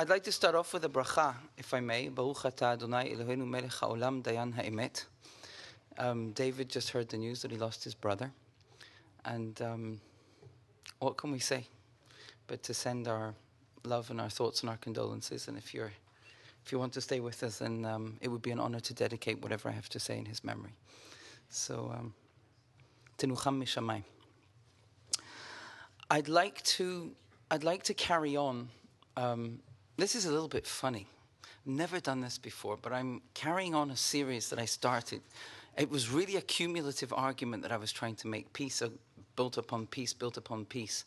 I'd like to start off with a bracha, if I may. Baruch Adonai Eloheinu melech haolam dayan ha'emet. Um, David just heard the news that he lost his brother. And um, what can we say? But to send our love and our thoughts and our condolences. And if you're if you want to stay with us, then um, it would be an honor to dedicate whatever I have to say in his memory. So, um, Tenucham Mishamai. I'd like to I'd like to carry on. Um, this is a little bit funny. Never done this before, but I'm carrying on a series that I started. It was really a cumulative argument that I was trying to make piece, built upon piece, built upon piece.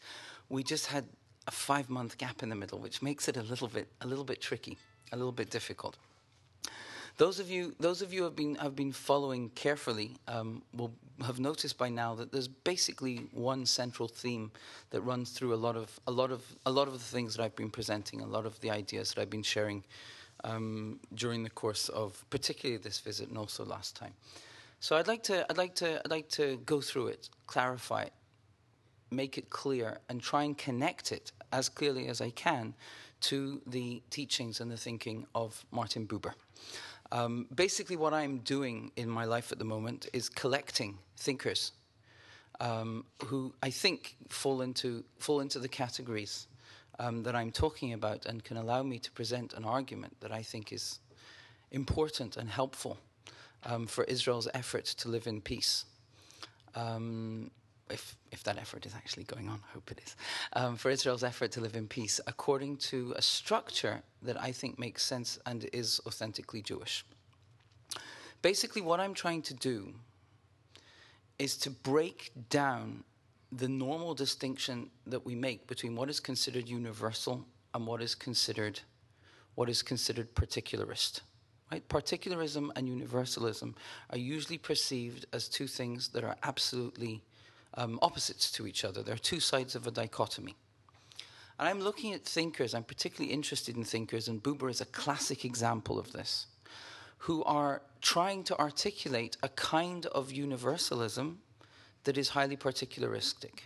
We just had a five month gap in the middle, which makes it a little bit a little bit tricky, a little bit difficult. Those of you, those of you who have been have been following carefully um, will have noticed by now that there's basically one central theme that runs through a lot of a lot of a lot of the things that I've been presenting, a lot of the ideas that I've been sharing um, during the course of particularly this visit and also last time. So I'd like to I'd like to I'd like to go through it, clarify it, make it clear, and try and connect it as clearly as I can to the teachings and the thinking of Martin Buber. Um, basically, what I'm doing in my life at the moment is collecting thinkers um, who I think fall into fall into the categories um, that I'm talking about and can allow me to present an argument that I think is important and helpful um, for Israel's effort to live in peace. Um, if, if that effort is actually going on, I hope it is, um, for Israel's effort to live in peace according to a structure that I think makes sense and is authentically Jewish. Basically, what I'm trying to do is to break down the normal distinction that we make between what is considered universal and what is considered what is considered particularist. Right? Particularism and universalism are usually perceived as two things that are absolutely um, opposites to each other. They're two sides of a dichotomy. And I'm looking at thinkers, I'm particularly interested in thinkers, and Buber is a classic example of this, who are trying to articulate a kind of universalism that is highly particularistic.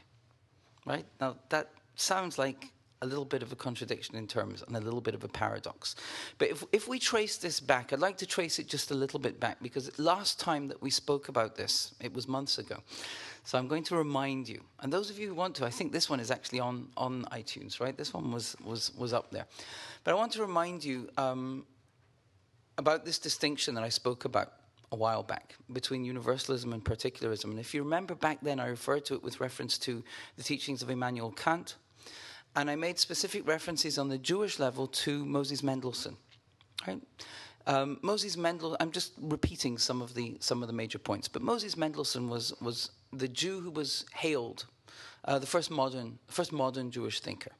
Right? Now, that sounds like a little bit of a contradiction in terms and a little bit of a paradox. But if, if we trace this back, I'd like to trace it just a little bit back because last time that we spoke about this, it was months ago. So I'm going to remind you, and those of you who want to, I think this one is actually on, on iTunes, right? This one was, was, was up there. But I want to remind you um, about this distinction that I spoke about a while back between universalism and particularism. And if you remember back then, I referred to it with reference to the teachings of Immanuel Kant, and I made specific references on the Jewish level to Moses Mendelssohn. Right? Um, Moses Mendel, I'm just repeating some of the some of the major points, but Moses Mendelssohn was was the Jew who was hailed, uh, the first modern first modern Jewish thinker.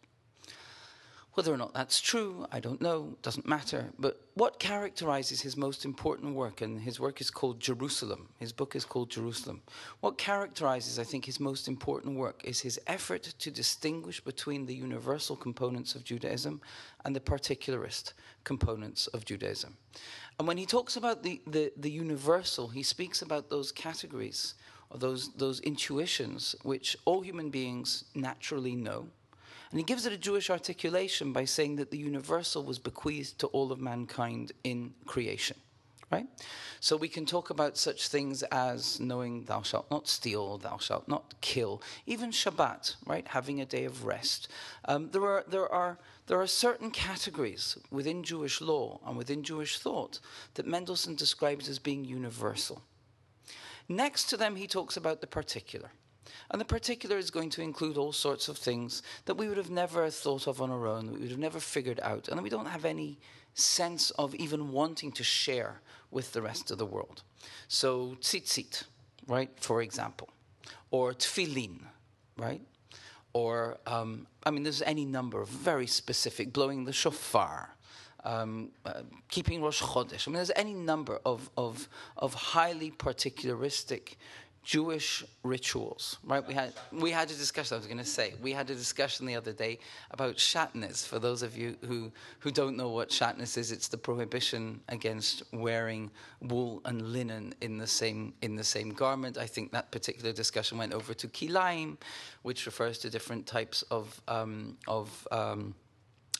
Whether or not that's true, I don't know, doesn't matter. But what characterizes his most important work, and his work is called Jerusalem, his book is called Jerusalem. What characterizes, I think, his most important work is his effort to distinguish between the universal components of Judaism and the particularist components of Judaism. And when he talks about the, the, the universal, he speaks about those categories, or those, those intuitions, which all human beings naturally know and he gives it a Jewish articulation by saying that the universal was bequeathed to all of mankind in creation. Right? So we can talk about such things as knowing thou shalt not steal, thou shalt not kill, even Shabbat, right? Having a day of rest. Um, there, are, there, are, there are certain categories within Jewish law and within Jewish thought that Mendelssohn describes as being universal. Next to them, he talks about the particular. And the particular is going to include all sorts of things that we would have never thought of on our own, that we would have never figured out, and we don't have any sense of even wanting to share with the rest of the world. So, tzitzit, right, for example, or tefillin, right? Or, um, I mean, there's any number of very specific, blowing the shofar, um, uh, keeping Rosh Chodesh. I mean, there's any number of, of, of highly particularistic Jewish rituals, right? We had we had a discussion. I was going to say we had a discussion the other day about shatnez. For those of you who who don't know what shatnez is, it's the prohibition against wearing wool and linen in the same in the same garment. I think that particular discussion went over to kilaim, which refers to different types of um, of um,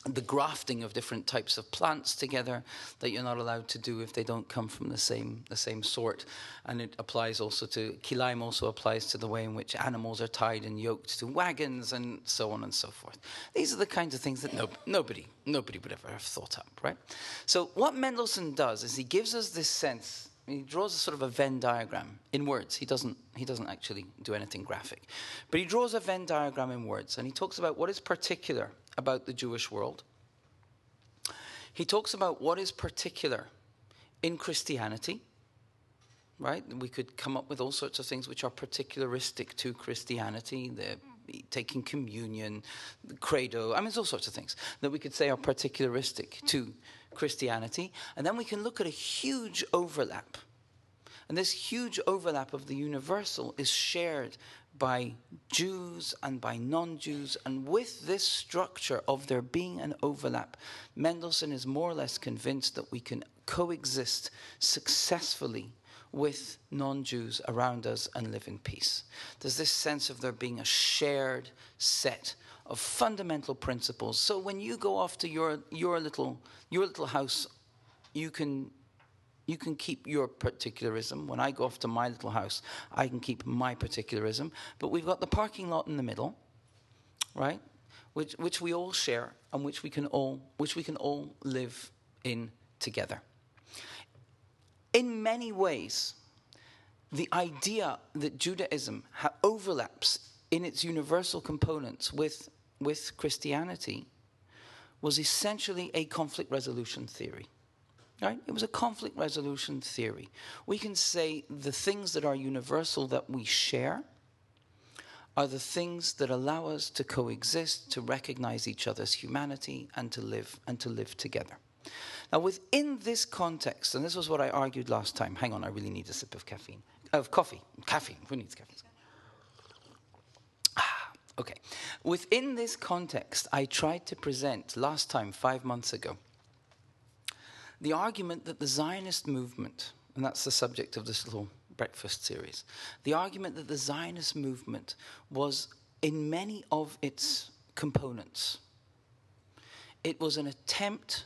the grafting of different types of plants together that you're not allowed to do if they don't come from the same the same sort and it applies also to kilaim also applies to the way in which animals are tied and yoked to wagons and so on and so forth these are the kinds of things that no, nobody nobody would ever have thought up right so what mendelssohn does is he gives us this sense he draws a sort of a Venn diagram in words. He doesn't, he doesn't actually do anything graphic. But he draws a Venn diagram in words and he talks about what is particular about the Jewish world. He talks about what is particular in Christianity, right? We could come up with all sorts of things which are particularistic to Christianity, the taking communion, the credo. I mean, there's all sorts of things that we could say are particularistic to Christianity. And then we can look at a huge overlap. And this huge overlap of the universal is shared by Jews and by non Jews. And with this structure of there being an overlap, Mendelssohn is more or less convinced that we can coexist successfully with non Jews around us and live in peace. There's this sense of there being a shared set of fundamental principles. So when you go off to your, your, little, your little house, you can you can keep your particularism. When I go off to my little house, I can keep my particularism. But we've got the parking lot in the middle, right? Which, which we all share and which we can all, which we can all live in together. In many ways, the idea that Judaism overlaps in its universal components with, with Christianity was essentially a conflict resolution theory. Right? It was a conflict resolution theory. We can say the things that are universal that we share are the things that allow us to coexist, to recognize each other's humanity, and to live and to live together. Now, within this context, and this was what I argued last time. Hang on, I really need a sip of caffeine, of coffee. Caffeine. Who needs caffeine? Ah, okay. Within this context, I tried to present last time, five months ago, the argument that the Zionist movement, and that's the subject of this little breakfast series, the argument that the Zionist movement was, in many of its components, it was an attempt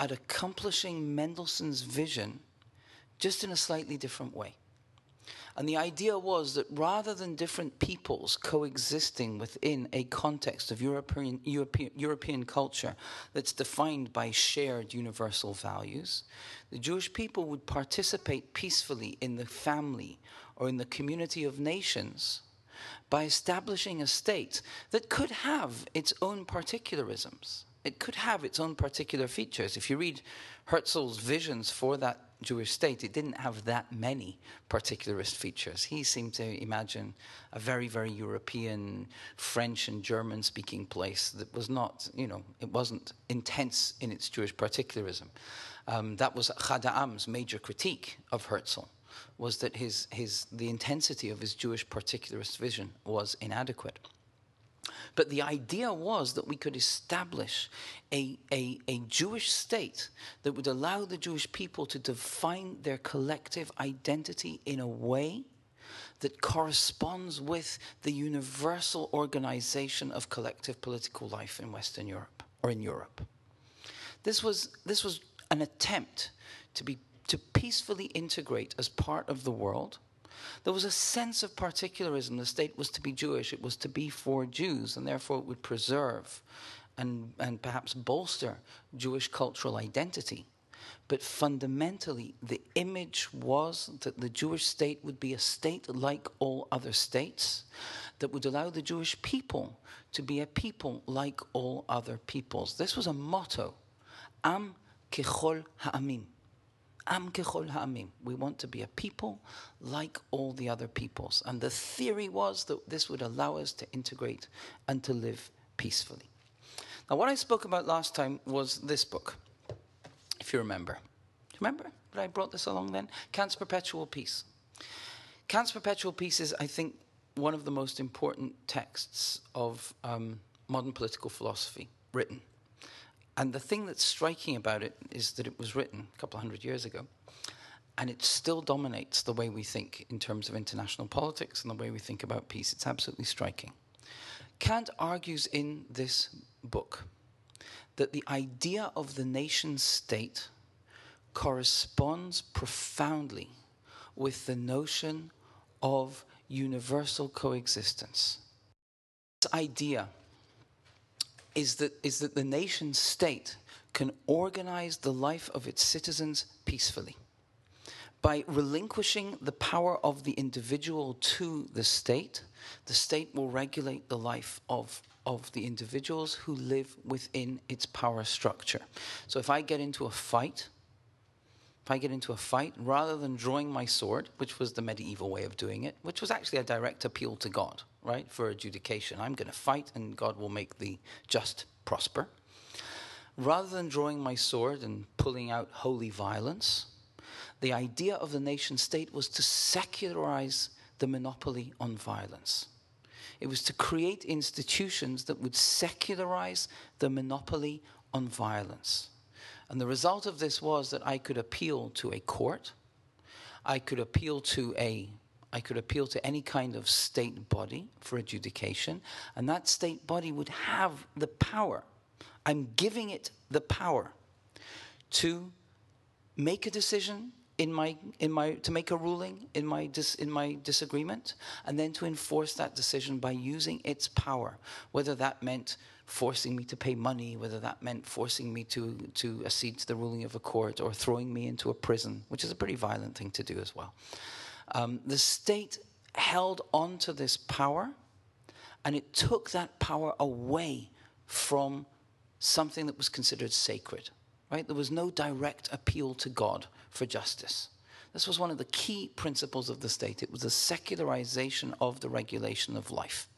at accomplishing Mendelssohn's vision just in a slightly different way. And the idea was that rather than different peoples coexisting within a context of European, European, European culture that's defined by shared universal values, the Jewish people would participate peacefully in the family or in the community of nations by establishing a state that could have its own particularisms. It could have its own particular features. If you read Herzl's visions for that Jewish state, it didn't have that many particularist features. He seemed to imagine a very, very European, French and German speaking place that was not, you know, it wasn't intense in its Jewish particularism. Um, that was Ahad Ha'am's major critique of Herzl, was that his, his, the intensity of his Jewish particularist vision was inadequate. But the idea was that we could establish a, a, a, Jewish state that would allow the Jewish people to define their collective identity in a way that corresponds with the universal organization of collective political life in Western Europe or in Europe. This was, this was an attempt to, be, to peacefully integrate as part of the world there was a sense of particularism. The state was to be Jewish, it was to be for Jews, and therefore it would preserve and, and perhaps bolster Jewish cultural identity. But fundamentally, the image was that the Jewish state would be a state like all other states that would allow the Jewish people to be a people like all other peoples. This was a motto Am kechol ha'amim. Am kechol ha'amim. We want to be a people like all the other peoples. And the theory was that this would allow us to integrate and to live peacefully. Now, what I spoke about last time was this book, if you remember. Remember that I brought this along then? Kant's Perpetual Peace. Kant's Perpetual Peace is, I think, one of the most important texts of um, modern political philosophy written. And the thing that's striking about it is that it was written a couple hundred years ago, and it still dominates the way we think in terms of international politics and the way we think about peace. It's absolutely striking. Kant argues in this book that the idea of the nation state corresponds profoundly with the notion of universal coexistence. This idea is that, is that the nation state can organize the life of its citizens peacefully. By relinquishing the power of the individual to the state, the state will regulate the life of, of the individuals who live within its power structure. So if I get into a fight, if I get into a fight, rather than drawing my sword, which was the medieval way of doing it, which was actually a direct appeal to God, right, for adjudication, I'm going to fight and God will make the just prosper. Rather than drawing my sword and pulling out holy violence, the idea of the nation state was to secularize the monopoly on violence. It was to create institutions that would secularize the monopoly on violence. And the result of this was that I could appeal to a court, I could appeal to a I could appeal to any kind of state body for adjudication, and that state body would have the power. I'm giving it the power to make a decision in my in my to make a ruling in my dis, in my disagreement and then to enforce that decision by using its power whether that meant forcing me to pay money, whether that meant forcing me to, to accede to the ruling of a court or throwing me into a prison, which is a pretty violent thing to do as well. Um, the state held on to this power and it took that power away from something that was considered sacred. Right? There was no direct appeal to God for justice. This was one of the key principles of the state. It was the secularization of the regulation of life.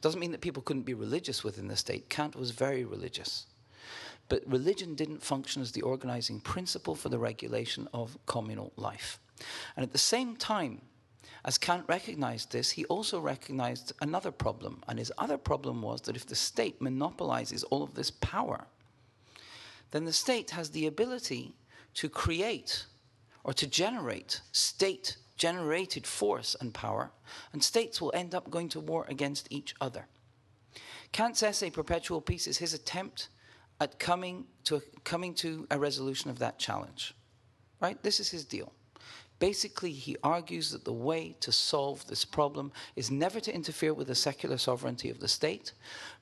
Doesn't mean that people couldn't be religious within the state. Kant was very religious. But religion didn't function as the organizing principle for the regulation of communal life. And at the same time, as Kant recognized this, he also recognized another problem. And his other problem was that if the state monopolizes all of this power, then the state has the ability to create or to generate state generated force and power, and states will end up going to war against each other. Kant's essay, Perpetual Peace, is his attempt at coming to, a, coming to a resolution of that challenge. Right? This is his deal. Basically, he argues that the way to solve this problem is never to interfere with the secular sovereignty of the state,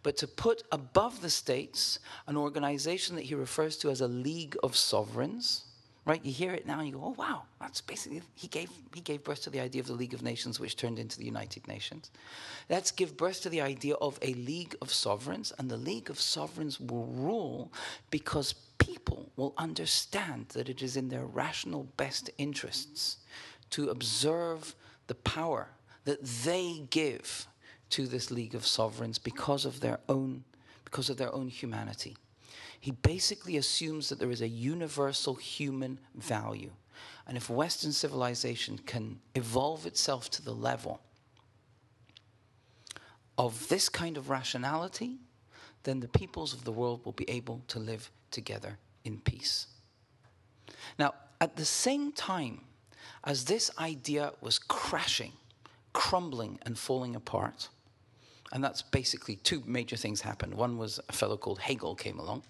but to put above the states an organization that he refers to as a League of Sovereigns right? You hear it now and you go, oh, wow, that's basically, he gave, he gave birth to the idea of the League of Nations, which turned into the United Nations. Let's give birth to the idea of a League of Sovereigns, and the League of Sovereigns will rule because people will understand that it is in their rational best interests to observe the power that they give to this League of Sovereigns because of their own, because of their own humanity he basically assumes that there is a universal human value. And if Western civilization can evolve itself to the level of this kind of rationality, then the peoples of the world will be able to live together in peace. Now, at the same time as this idea was crashing, crumbling, and falling apart, and that's basically two major things happened. One was a fellow called Hegel came along,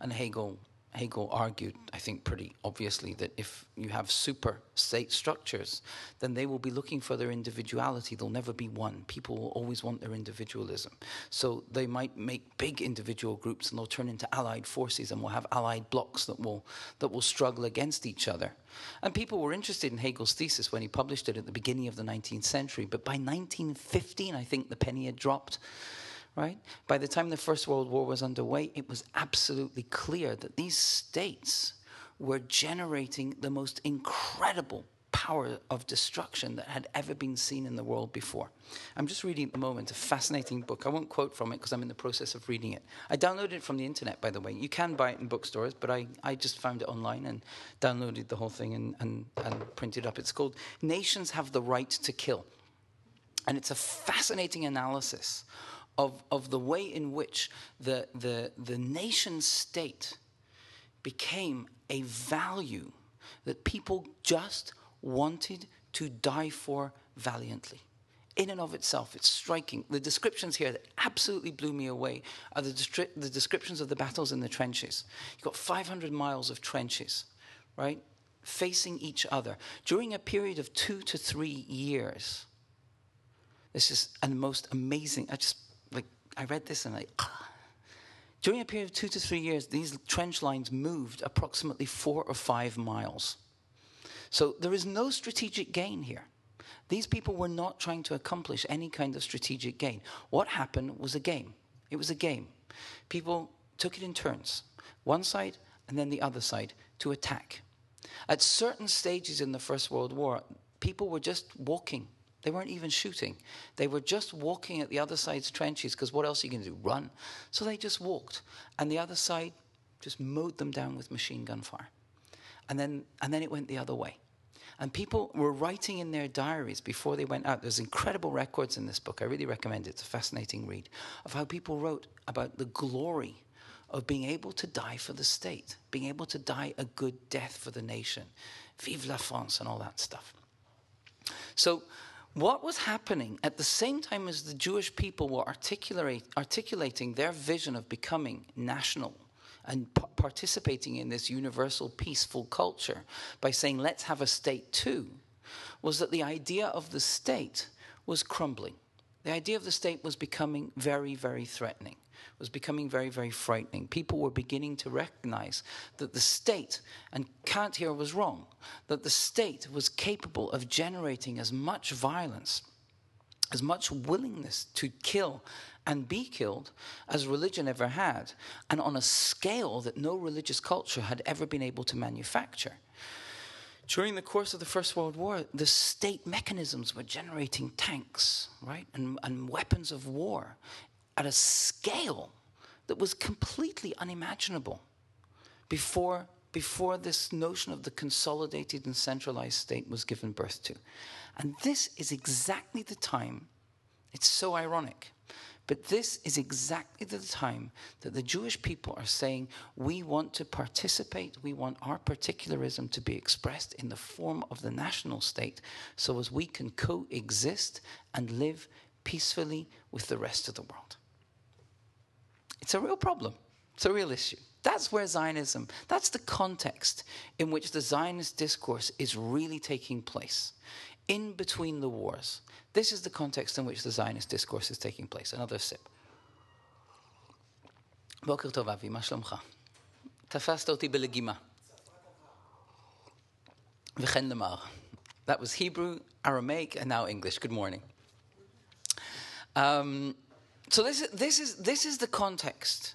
and Hegel Hegel argued, I think pretty obviously, that if you have super state structures, then they will be looking for their individuality. They'll never be one. People will always want their individualism. So they might make big individual groups and they'll turn into allied forces and we'll have allied blocks that will, that will struggle against each other. And people were interested in Hegel's thesis when he published it at the beginning of the 19th century. But by 1915, I think the penny had dropped right? By the time the First World War was underway, it was absolutely clear that these states were generating the most incredible power of destruction that had ever been seen in the world before. I'm just reading at the moment a fascinating book. I won't quote from it because I'm in the process of reading it. I downloaded it from the internet, by the way. You can buy it in bookstores, but I, I just found it online and downloaded the whole thing and, and, and printed it up. It's called Nations Have the Right to Kill. And it's a fascinating analysis of, of the way in which the, the, the nation state became a value that people just wanted to die for valiantly. in and of itself, it's striking. The descriptions here that absolutely blew me away are the, the descriptions of the battles in the trenches. You've got 500 miles of trenches, right, facing each other during a period of two to three years. This is a most amazing. I just I read this and I. During a period of two to three years, these trench lines moved approximately four or five miles. So there is no strategic gain here. These people were not trying to accomplish any kind of strategic gain. What happened was a game. It was a game. People took it in turns, one side and then the other side, to attack. At certain stages in the First World War, people were just walking. They weren't even shooting. They were just walking at the other side's trenches because what else are you going to do? Run. So they just walked. And the other side just mowed them down with machine gun fire. And then, and then it went the other way. And people were writing in their diaries before they went out. There's incredible records in this book. I really recommend it. It's a fascinating read of how people wrote about the glory of being able to die for the state, being able to die a good death for the nation. Vive la France and all that stuff. So, what was happening at the same time as the Jewish people were articulating their vision of becoming national and p- participating in this universal peaceful culture by saying, let's have a state too, was that the idea of the state was crumbling. The idea of the state was becoming very, very threatening, was becoming very, very frightening. People were beginning to recognize that the state, and Kant here was wrong, that the state was capable of generating as much violence, as much willingness to kill and be killed as religion ever had, and on a scale that no religious culture had ever been able to manufacture. During the course of the First World War, the state mechanisms were generating tanks, right, and, and weapons of war at a scale that was completely unimaginable before, before this notion of the consolidated and centralized state was given birth to. And this is exactly the time, it's so ironic, but this is exactly the time that the Jewish people are saying, we want to participate, we want our particularism to be expressed in the form of the national state so as we can coexist and live peacefully with the rest of the world. It's a real problem, it's a real issue. That's where Zionism, that's the context in which the Zionist discourse is really taking place in between the wars. This is the context in which the Zionist discourse is taking place. Another sip. בוקר טוב, אבי, מה שלומך? תפסת אותי בלגימה. וכן למר. That was Hebrew, Aramaic, and now English. Good morning. Um, so this is, this, is, this is the context.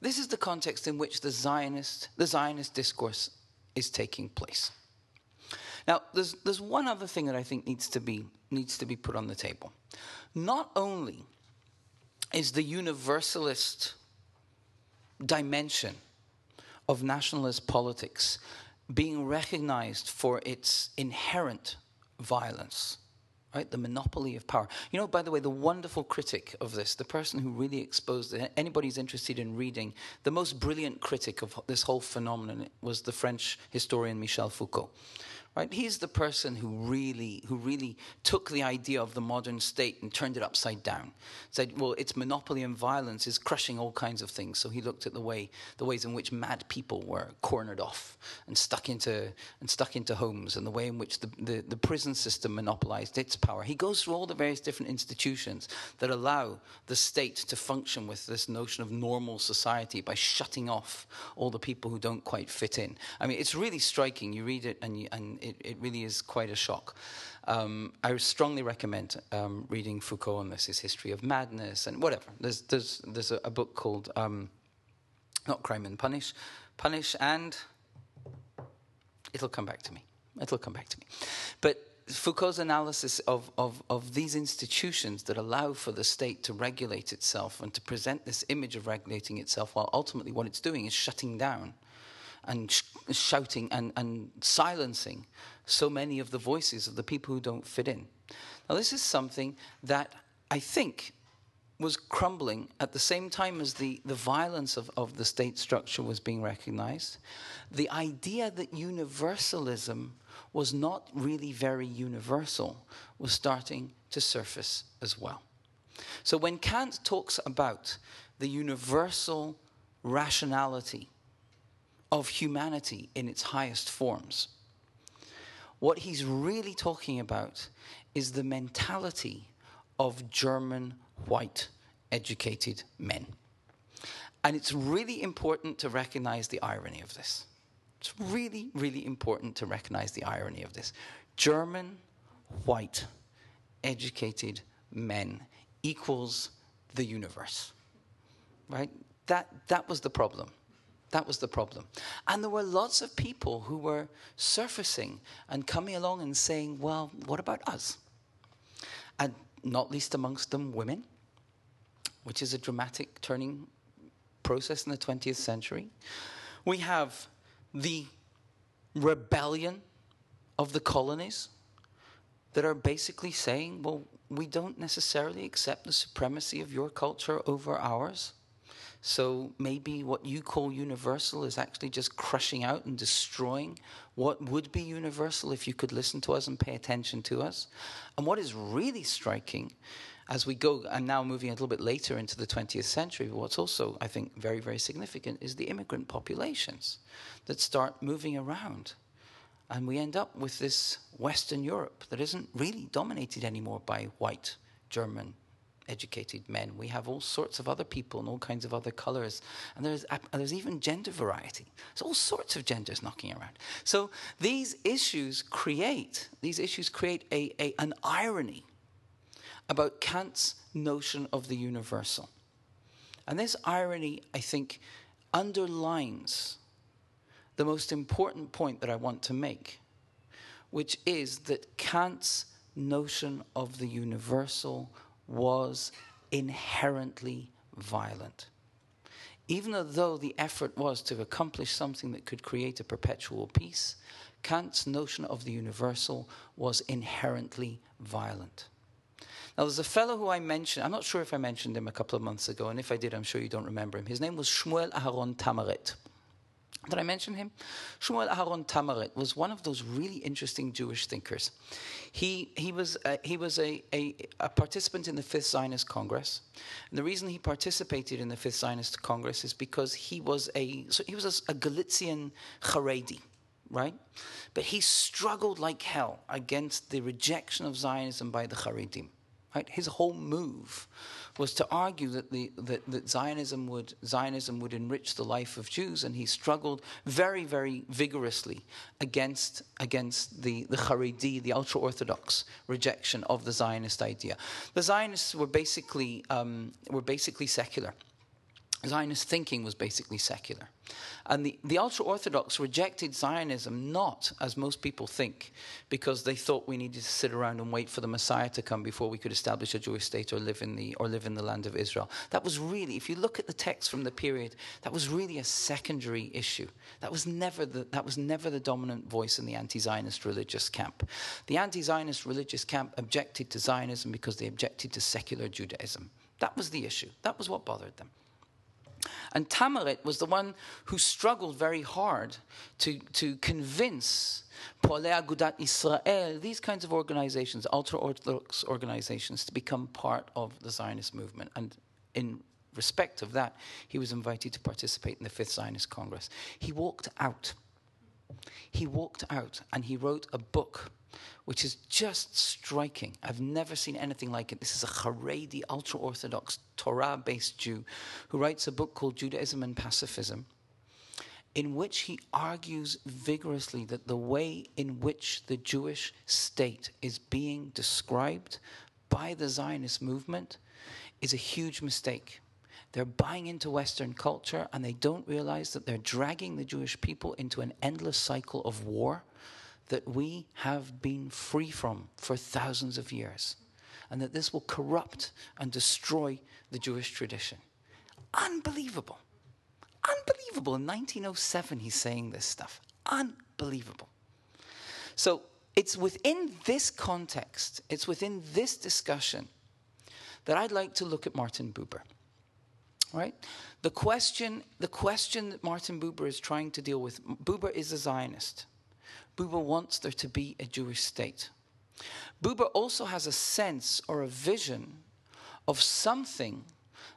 This is the context in which the Zionist, the Zionist discourse is taking place. Now, there's, there's one other thing that I think needs to, be, needs to be put on the table. Not only is the universalist dimension of nationalist politics being recognized for its inherent violence, right? The monopoly of power. You know, by the way, the wonderful critic of this, the person who really exposed it, anybody's interested in reading, the most brilliant critic of this whole phenomenon was the French historian Michel Foucault right? He's the person who really, who really took the idea of the modern state and turned it upside down. Said, well, its monopoly and violence is crushing all kinds of things. So he looked at the way, the ways in which mad people were cornered off and stuck into and stuck into homes, and the way in which the, the, the prison system monopolized its power. He goes through all the various different institutions that allow the state to function with this notion of normal society by shutting off all the people who don't quite fit in. I mean, it's really striking. You read it and you, and it, it really is quite a shock. Um, I strongly recommend um, reading Foucault on this, his history of madness and whatever. There's, there's, there's a, a book called, um, not Crime and Punish, Punish and it'll come back to me. It'll come back to me. But Foucault's analysis of, of, of these institutions that allow for the state to regulate itself and to present this image of regulating itself, while ultimately what it's doing is shutting down and sh- shouting and, and silencing so many of the voices of the people who don't fit in. Now, this is something that I think was crumbling at the same time as the, the violence of, of the state structure was being recognized, the idea that universalism was not really very universal was starting to surface as well. So when Kant talks about the universal rationality of humanity in its highest forms, what he's really talking about is the mentality of German white educated men. And it's really important to recognize the irony of this. It's really, really important to recognize the irony of this. German white educated men equals the universe. Right? That, that was the problem. That was the problem. And there were lots of people who were surfacing and coming along and saying, well, what about us? And not least amongst them, women, which is a dramatic turning process in the 20th century. We have the rebellion of the colonies that are basically saying, well, we don't necessarily accept the supremacy of your culture over ours. So maybe what you call universal is actually just crushing out and destroying what would be universal if you could listen to us and pay attention to us. And what is really striking as we go, and now moving a little bit later into the 20th century, what's also, I think, very, very significant is the immigrant populations that start moving around. And we end up with this Western Europe that isn't really dominated anymore by white German educated men. We have all sorts of other people and all kinds of other colors. And there's, there's even gender variety. There's all sorts of genders knocking around. So these issues create, these issues create a, a, an irony about Kant's notion of the universal. And this irony, I think, underlines the most important point that I want to make, which is that Kant's notion of the universal was inherently violent. Even though the effort was to accomplish something that could create a perpetual peace, Kant's notion of the universal was inherently violent. Now, there's a fellow who I mentioned, I'm not sure if I mentioned him a couple of months ago, and if I did, I'm sure you don't remember him. His name was Shmuel Aharon Tamaret. Did I mention him? Shmuel Aharon Tamaret was one of those really interesting Jewish thinkers. He, he was, a, he was a, a, a, participant in the Fifth Zionist Congress. And the reason he participated in the Fifth Zionist Congress is because he was a, so he was a, a Galician Haredi, right? But he struggled like hell against the rejection of Zionism by the Haredim. Right? His whole move was to argue that, the, that, that Zionism, would, Zionism would enrich the life of Jews, and he struggled very, very vigorously against, against the, the Haredi, the ultra Orthodox rejection of the Zionist idea. The Zionists were basically, um, were basically secular. Zionist thinking was basically secular. And the, the ultra Orthodox rejected Zionism not, as most people think, because they thought we needed to sit around and wait for the Messiah to come before we could establish a Jewish state or live in the, or live in the land of Israel. That was really, if you look at the text from the period, that was really a secondary issue. That was never the, that was never the dominant voice in the anti Zionist religious camp. The anti Zionist religious camp objected to Zionism because they objected to secular Judaism. That was the issue. That was what bothered them. And Tamarit was the one who struggled very hard to, to convince Poalei Agudat Israel, these kinds of organizations, ultra Orthodox organizations, to become part of the Zionist movement. And in respect of that, he was invited to participate in the Fifth Zionist Congress. He walked out. He walked out and he wrote a book which is just striking. I've never seen anything like it. This is a Haredi, ultra Orthodox, Torah based Jew who writes a book called Judaism and Pacifism, in which he argues vigorously that the way in which the Jewish state is being described by the Zionist movement is a huge mistake. They're buying into Western culture and they don't realize that they're dragging the Jewish people into an endless cycle of war that we have been free from for thousands of years, and that this will corrupt and destroy the Jewish tradition. Unbelievable. Unbelievable. In 1907, he's saying this stuff. Unbelievable. So it's within this context, it's within this discussion that I'd like to look at Martin Buber. Right? The question, the question that Martin Buber is trying to deal with, Buber is a Zionist. Buber wants there to be a Jewish state. Buber also has a sense or a vision of something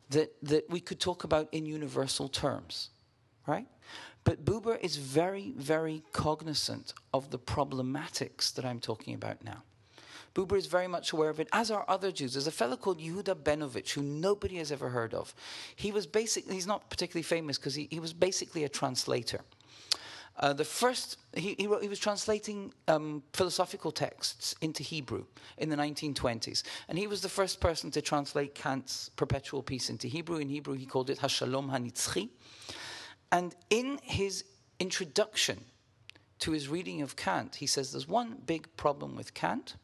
that, that we could talk about in universal terms, right? But Buber is very, very cognizant of the problematics that I'm talking about now. Buber is very much aware of it, as are other Jews. There's a fellow called Yehuda Benovich, who nobody has ever heard of. He was basically, he's not particularly famous because he, he was basically a translator. Uh, the first, he, he, wrote, he was translating um, philosophical texts into Hebrew in the 1920s. And he was the first person to translate Kant's Perpetual Peace into Hebrew. In Hebrew, he called it Hashalom HaNitzchi. And in his introduction to his reading of Kant, he says there's one big problem with Kant,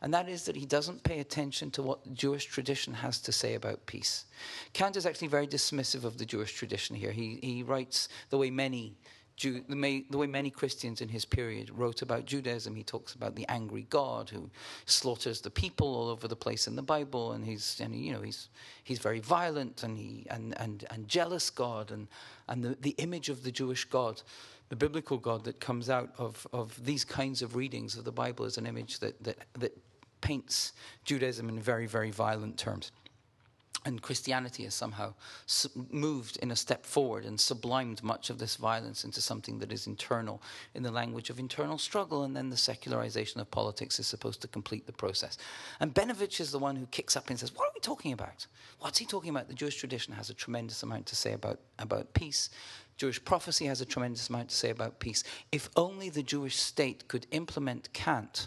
and that is that he doesn't pay attention to what the Jewish tradition has to say about peace. Kant is actually very dismissive of the Jewish tradition here. He, he writes the way many Jew, the, may, the, way many Christians in his period wrote about Judaism, he talks about the angry God who slaughters the people all over the place in the Bible, and he's and you know he's he's very violent and he and and, and jealous God, and and the, the image of the Jewish God, the biblical God that comes out of of these kinds of readings of the Bible is an image that that that paints Judaism in very very violent terms and Christianity has somehow moved in a step forward and sublimed much of this violence into something that is internal in the language of internal struggle, and then the secularization of politics is supposed to complete the process. And Benovich is the one who kicks up and says, What are we talking about? What's he talking about? The Jewish tradition has a tremendous amount to say about, about peace. Jewish prophecy has a tremendous amount to say about peace. If only the Jewish state could implement Kant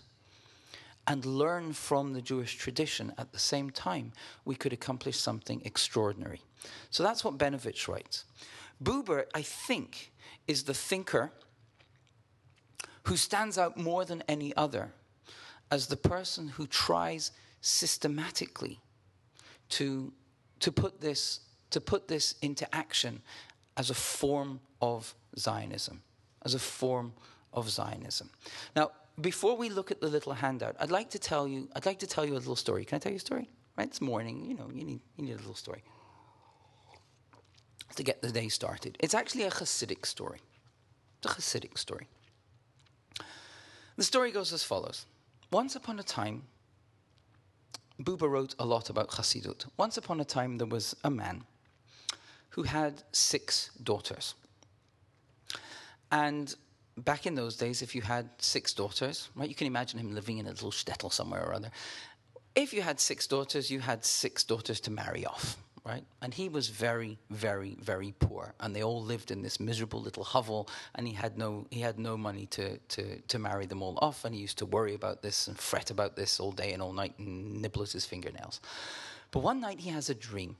and learn from the Jewish tradition at the same time, we could accomplish something extraordinary. So that's what Benovich writes. Buber, I think, is the thinker who stands out more than any other as the person who tries systematically to, to, put, this, to put this into action as a form of Zionism, as a form of Zionism. Now, before we look at the little handout, I'd like to tell you. I'd like to tell you a little story. Can I tell you a story? Right, it's morning. You know, you need you need a little story to get the day started. It's actually a Hasidic story. It's a Hasidic story. The story goes as follows: Once upon a time, Buber wrote a lot about Hasidut. Once upon a time, there was a man who had six daughters, and back in those days, if you had six daughters, right, you can imagine him living in a little shtetl somewhere or other. If you had six daughters, you had six daughters to marry off, right? And he was very, very, very poor, and they all lived in this miserable little hovel, and he had no, he had no money to, to, to marry them all off, and he used to worry about this and fret about this all day and all night and nibble at his fingernails. But one night he has a dream,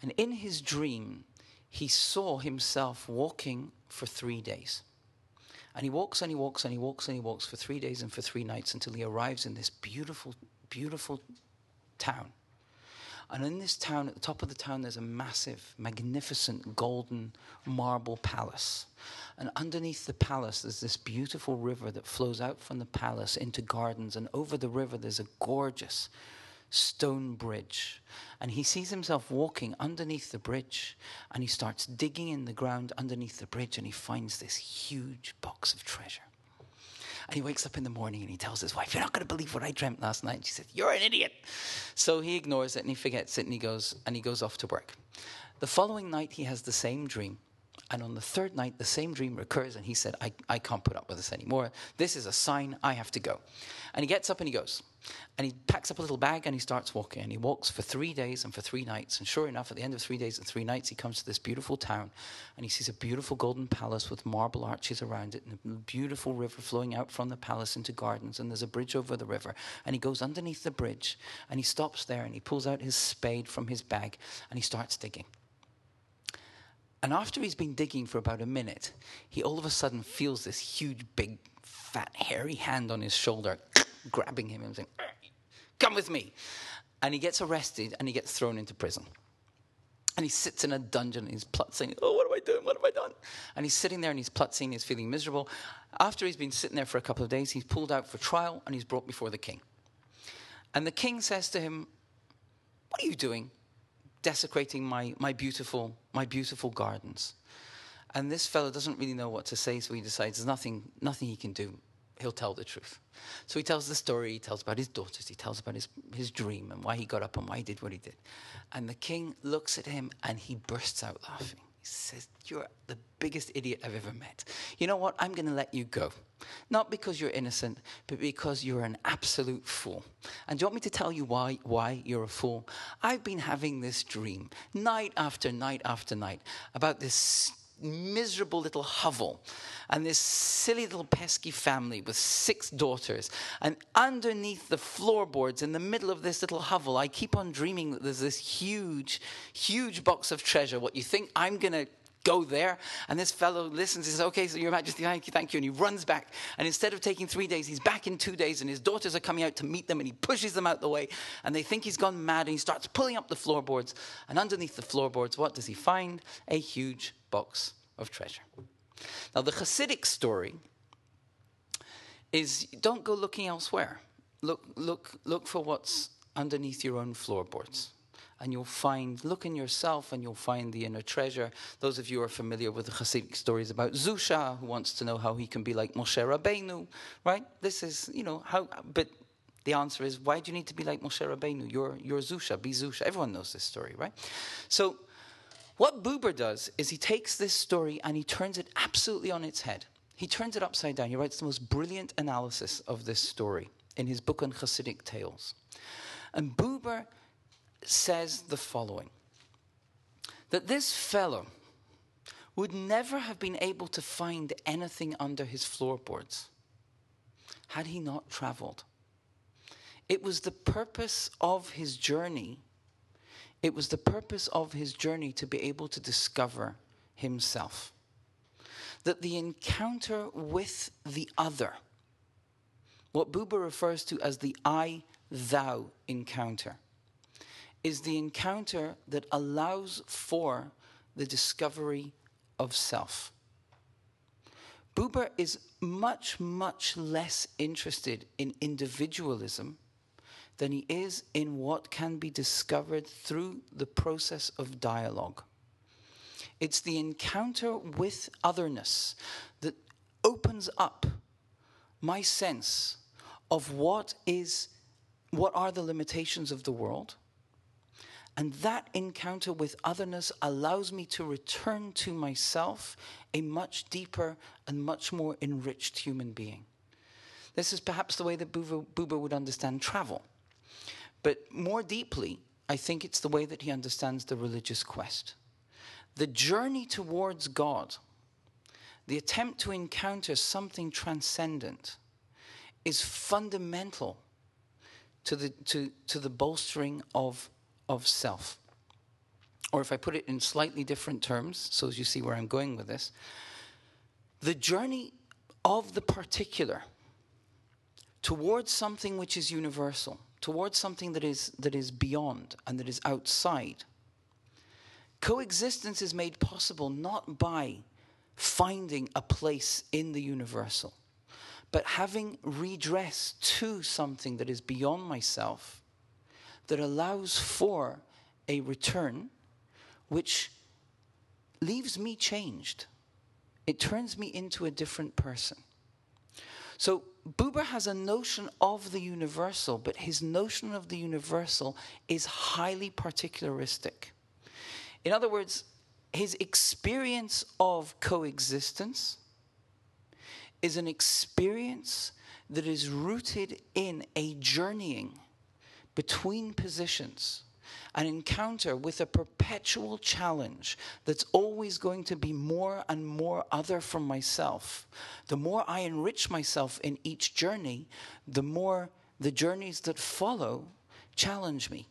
and in his dream, he saw himself walking for three days and he walks and he walks and he walks and he walks for three days and for three nights until he arrives in this beautiful, beautiful town. And in this town, at the top of the town, there's a massive, magnificent golden marble palace. And underneath the palace, there's this beautiful river that flows out from the palace into gardens. And over the river, there's a gorgeous stone bridge. And he sees himself walking underneath the bridge and he starts digging in the ground underneath the bridge and he finds this huge box of treasure. And he wakes up in the morning and he tells his wife, You're not going to believe what I dreamt last night. And she said, You're an idiot. So he ignores it and he forgets it and he goes and he goes off to work. The following night he has the same dream and on the third night, the same dream recurs, and he said, I, I can't put up with this anymore. This is a sign I have to go. And he gets up and he goes. And he packs up a little bag and he starts walking. And he walks for three days and for three nights. And sure enough, at the end of three days and three nights, he comes to this beautiful town and he sees a beautiful golden palace with marble arches around it and a beautiful river flowing out from the palace into gardens. And there's a bridge over the river. And he goes underneath the bridge and he stops there and he pulls out his spade from his bag and he starts digging. And after he's been digging for about a minute, he all of a sudden feels this huge, big, fat, hairy hand on his shoulder, grabbing him and saying, Come with me. And he gets arrested and he gets thrown into prison. And he sits in a dungeon and he's plutzing, Oh, what am I doing? What have I done? And he's sitting there and he's plutzing, he's feeling miserable. After he's been sitting there for a couple of days, he's pulled out for trial and he's brought before the king. And the king says to him, What are you doing? Desecrating my, my beautiful my beautiful gardens. And this fellow doesn't really know what to say, so he decides there's nothing nothing he can do. He'll tell the truth. So he tells the story, he tells about his daughters, he tells about his, his dream and why he got up and why he did what he did. And the king looks at him and he bursts out laughing. He says, You're the biggest idiot I've ever met. You know what? I'm going to let you go. Not because you're innocent, but because you're an absolute fool. And do you want me to tell you why, why you're a fool? I've been having this dream night after night after night about this miserable little hovel and this silly little pesky family with six daughters. And underneath the floorboards, in the middle of this little hovel, I keep on dreaming that there's this huge, huge box of treasure. What you think I'm going to go there. And this fellow listens He says, Okay, so Your Majesty, thank you, thank you. And he runs back. And instead of taking three days, he's back in two days. And his daughters are coming out to meet them. And he pushes them out the way. And they think he's gone mad. And he starts pulling up the floorboards. And underneath the floorboards, what does he find? A huge box of treasure. Now, the Hasidic story is don't go looking elsewhere. Look, look, look for what's underneath your own floorboards. And you'll find, look in yourself and you'll find the inner treasure. Those of you who are familiar with the Hasidic stories about Zusha, who wants to know how he can be like Moshe Rabbeinu, right? This is, you know, how, but the answer is, why do you need to be like Moshe Rabbeinu? You're, you're Zusha, be Zusha. Everyone knows this story, right? So what Buber does is he takes this story and he turns it absolutely on its head. He turns it upside down. He writes the most brilliant analysis of this story in his book on Hasidic tales. And Buber says the following that this fellow would never have been able to find anything under his floorboards had he not traveled. It was the purpose of his journey it was the purpose of his journey to be able to discover himself. That the encounter with the other, what Buber refers to as the I thou encounter, is the encounter that allows for the discovery of self. Buber is much, much less interested in individualism than he is in what can be discovered through the process of dialogue. It's the encounter with otherness that opens up my sense of what is what are the limitations of the world and that encounter with otherness allows me to return to myself a much deeper and much more enriched human being. This is perhaps the way that Buber, would understand travel. But more deeply, I think it's the way that he understands the religious quest. The journey towards God, the attempt to encounter something transcendent, is fundamental to the, to, to the bolstering of, of self. Or if I put it in slightly different terms, so as you see where I'm going with this, the journey of the particular towards something which is universal towards something that is, that is beyond and that is outside. Coexistence is made possible not by finding a place in the universal, but having redress to something that is beyond myself that allows for a return which leaves me changed. It turns me into a different person. So Buber has a notion of the universal, but his notion of the universal is highly particularistic. In other words, his experience of coexistence is an experience that is rooted in a journeying between positions an encounter with a perpetual challenge that's always going to be more and more other from myself. The more I enrich myself in each journey, the more the journeys that follow challenge me.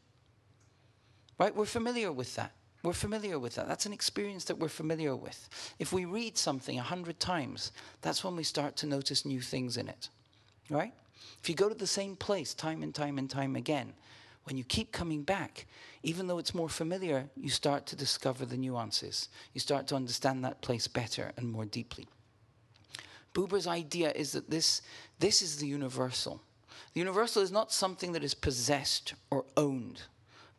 Right? We're familiar with that. We're familiar with that. That's an experience that we're familiar with. If we read something a hundred times, that's when we start to notice new things in it. Right? If you go to the same place time and time and time again, when you keep coming back, even though it's more familiar, you start to discover the nuances. You start to understand that place better and more deeply. Buber's idea is that this, this is the universal. The universal is not something that is possessed or owned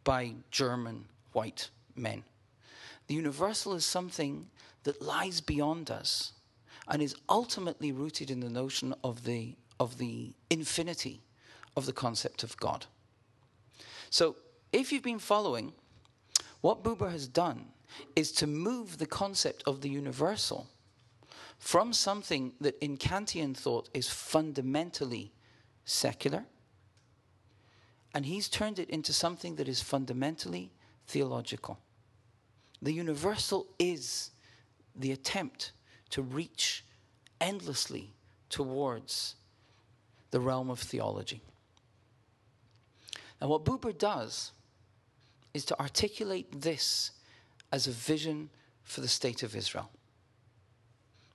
by German white men. The universal is something that lies beyond us and is ultimately rooted in the notion of the, of the infinity of the concept of God. So, if you've been following, what Buber has done is to move the concept of the universal from something that in Kantian thought is fundamentally secular, and he's turned it into something that is fundamentally theological. The universal is the attempt to reach endlessly towards the realm of theology. Now, what Buber does is to articulate this as a vision for the state of Israel.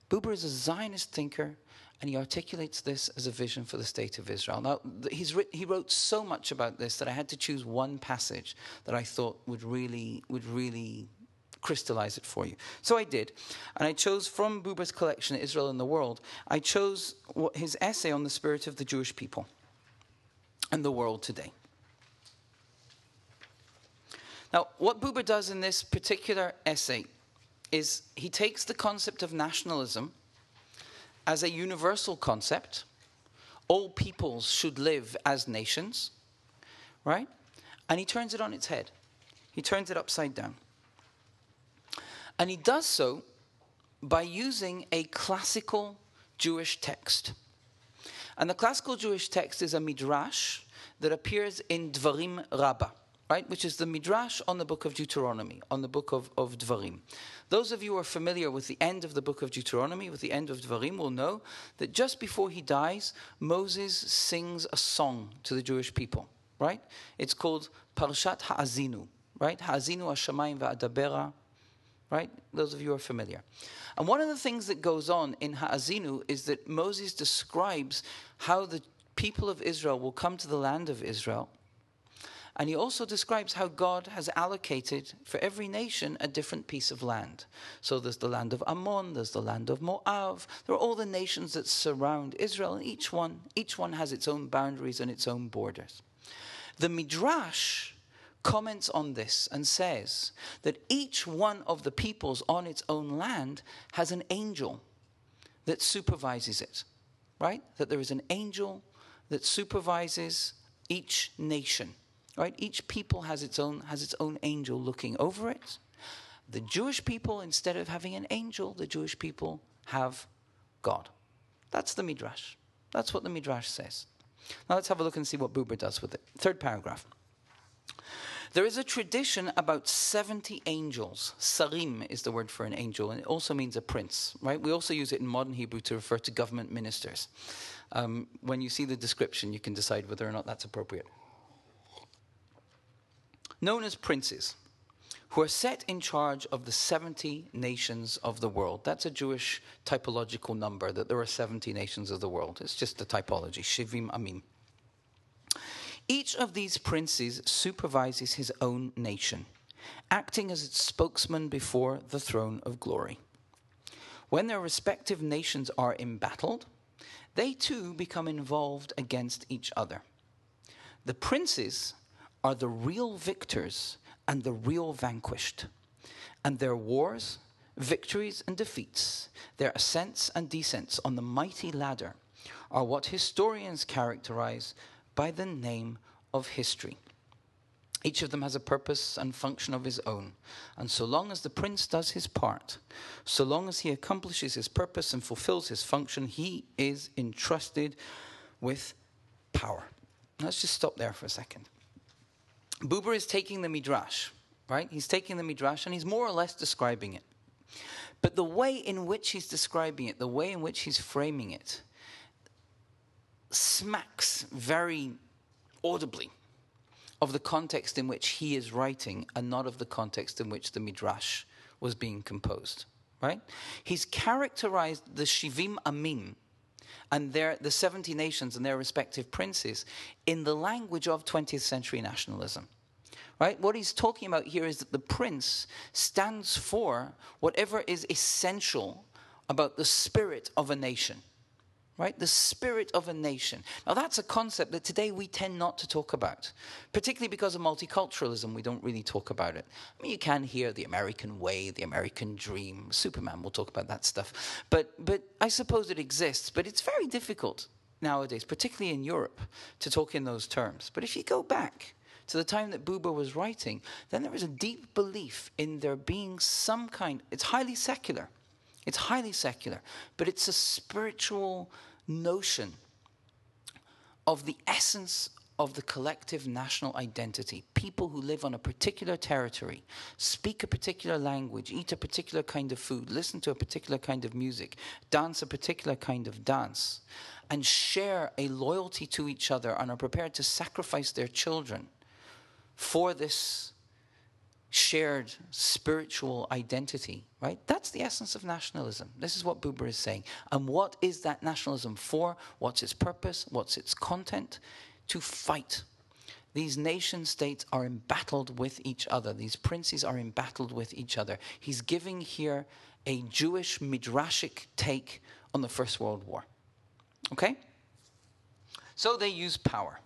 Buber is a Zionist thinker, and he articulates this as a vision for the state of Israel. Now, he's writ- he wrote so much about this that I had to choose one passage that I thought would really, would really crystallize it for you. So I did. And I chose from Buber's collection, Israel in the World, I chose his essay on the spirit of the Jewish people and the world today. Now, what Buber does in this particular essay is he takes the concept of nationalism as a universal concept. All peoples should live as nations, right? And he turns it on its head. He turns it upside down. And he does so by using a classical Jewish text. And the classical Jewish text is a midrash that appears in Dvarim Rabbah, right? Which is the midrash on the book of Deuteronomy, on the book of, of Dvarim. Those of you who are familiar with the end of the book of Deuteronomy, with the end of Dvarim, will know that just before he dies, Moses sings a song to the Jewish people, right? It's called Parshat Ha'azinu, right? Ha'azinu Hashamayim Va'adabera right? Those of you are familiar. And one of the things that goes on in Ha'azinu is that Moses describes how the people of Israel will come to the land of Israel. And he also describes how God has allocated for every nation a different piece of land. So there's the land of Ammon, there's the land of Moab. There are all the nations that surround Israel, and each one, each one has its own boundaries and its own borders. The Midrash comments on this and says that each one of the peoples on its own land has an angel that supervises it, right? That there is an angel that supervises each nation, right? Each people has its own has its own angel looking over it. The Jewish people, instead of having an angel, the Jewish people have God. That's the midrash. That's what the midrash says. Now let's have a look and see what Buber does with it. Third paragraph. There is a tradition about 70 angels. Sarim is the word for an angel, and it also means a prince, right? We also use it in modern Hebrew to refer to government ministers. Um, when you see the description, you can decide whether or not that's appropriate. Known as princes, who are set in charge of the 70 nations of the world. That's a Jewish typological number, that there are 70 nations of the world. It's just a typology, Shivim Amim. Each of these princes supervises his own nation, acting as its spokesman before the throne of glory. When their respective nations are embattled, they too become involved against each other. The princes are the real victors and the real vanquished, and their wars, victories, and defeats, their ascents and descents on the mighty ladder, are what historians characterize by the name of history. Each of them has a purpose and function of his own. And so long as the prince does his part, so long as he accomplishes his purpose and fulfills his function, he is entrusted with power. Let's just stop there for a second. Buber is taking the Midrash, right? He's taking the Midrash and he's more or less describing it. But the way in which he's describing it, the way in which he's framing it, smacks very audibly of the context in which he is writing and not of the context in which the Midrash was being composed. Right? He's characterized the Shivim Amim and their, the 70 nations and their respective princes in the language of 20th century nationalism. Right? What he's talking about here is that the prince stands for whatever is essential about the spirit of a nation right? The spirit of a nation. Now, that's a concept that today we tend not to talk about, particularly because of multiculturalism. We don't really talk about it. I mean, you can hear the American way, the American dream. Superman will talk about that stuff. But, but I suppose it exists, but it's very difficult nowadays, particularly in Europe, to talk in those terms. But if you go back, to the time that Buber was writing, then there was a deep belief in there being some kind, it's highly secular, it's highly secular, but it's a spiritual notion of the essence of the collective national identity. People who live on a particular territory, speak a particular language, eat a particular kind of food, listen to a particular kind of music, dance a particular kind of dance, and share a loyalty to each other and are prepared to sacrifice their children for this shared spiritual identity, right? That's the essence of nationalism. This is what Buber is saying. And what is that nationalism for? What's its purpose? What's its content? To fight. These nation states are embattled with each other. These princes are embattled with each other. He's giving here a Jewish midrashic take on the First World War. Okay? So they use power.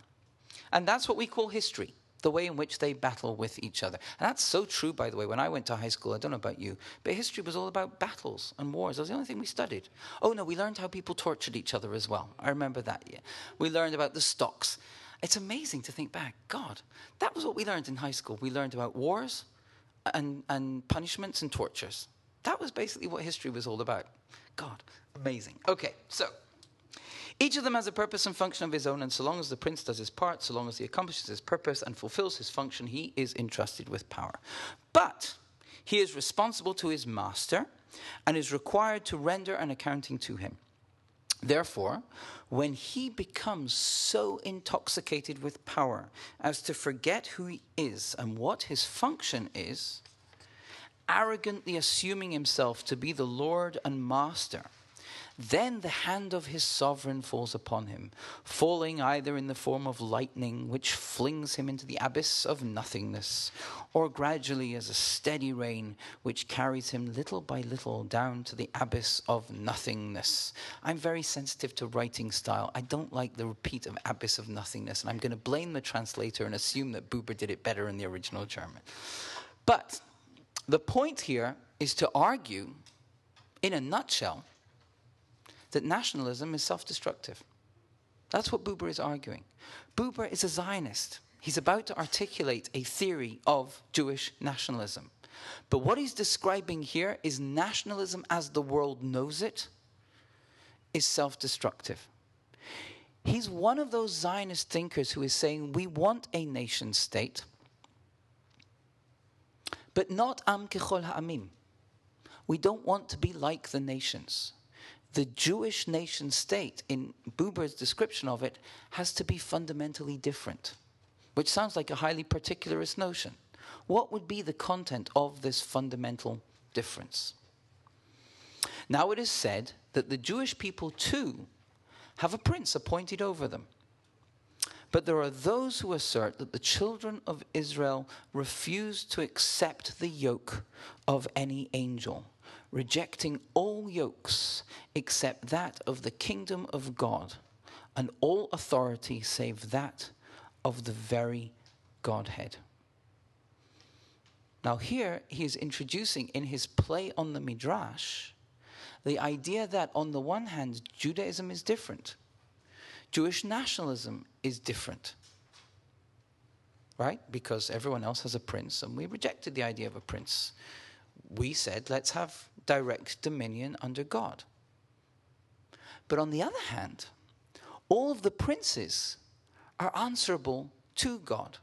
And that's what we call history the way in which they battle with each other. And that's so true, by the way. When I went to high school, I don't know about you, but history was all about battles and wars. That was the only thing we studied. Oh, no, we learned how people tortured each other as well. I remember that, yeah. We learned about the stocks. It's amazing to think back. God, that was what we learned in high school. We learned about wars and, and punishments and tortures. That was basically what history was all about. God, amazing. Okay, so each of them has a purpose and function of his own, and so long as the prince does his part, so long as he accomplishes his purpose and fulfills his function, he is entrusted with power. But he is responsible to his master and is required to render an accounting to him. Therefore, when he becomes so intoxicated with power as to forget who he is and what his function is, arrogantly assuming himself to be the Lord and Master, then the hand of his sovereign falls upon him, falling either in the form of lightning, which flings him into the abyss of nothingness, or gradually as a steady rain, which carries him little by little down to the abyss of nothingness. I'm very sensitive to writing style. I don't like the repeat of abyss of nothingness, and I'm going to blame the translator and assume that Buber did it better in the original German. But the point here is to argue, in a nutshell, that nationalism is self destructive. That's what Buber is arguing. Buber is a Zionist. He's about to articulate a theory of Jewish nationalism. But what he's describing here is nationalism as the world knows it is self destructive. He's one of those Zionist thinkers who is saying we want a nation state, but not am kechol ha'amim. We don't want to be like the nations the Jewish nation state, in Buber's description of it, has to be fundamentally different, which sounds like a highly particularist notion. What would be the content of this fundamental difference? Now it is said that the Jewish people too have a prince appointed over them. But there are those who assert that the children of Israel refuse to accept the yoke of any angel rejecting all yokes except that of the kingdom of God, and all authority save that of the very Godhead. Now, here he is introducing in his play on the Midrash the idea that, on the one hand, Judaism is different, Jewish nationalism is different. Right? Because everyone else has a prince, and we rejected the idea of a prince we said, let's have direct dominion under God. But on the other hand, all of the princes are answerable to God.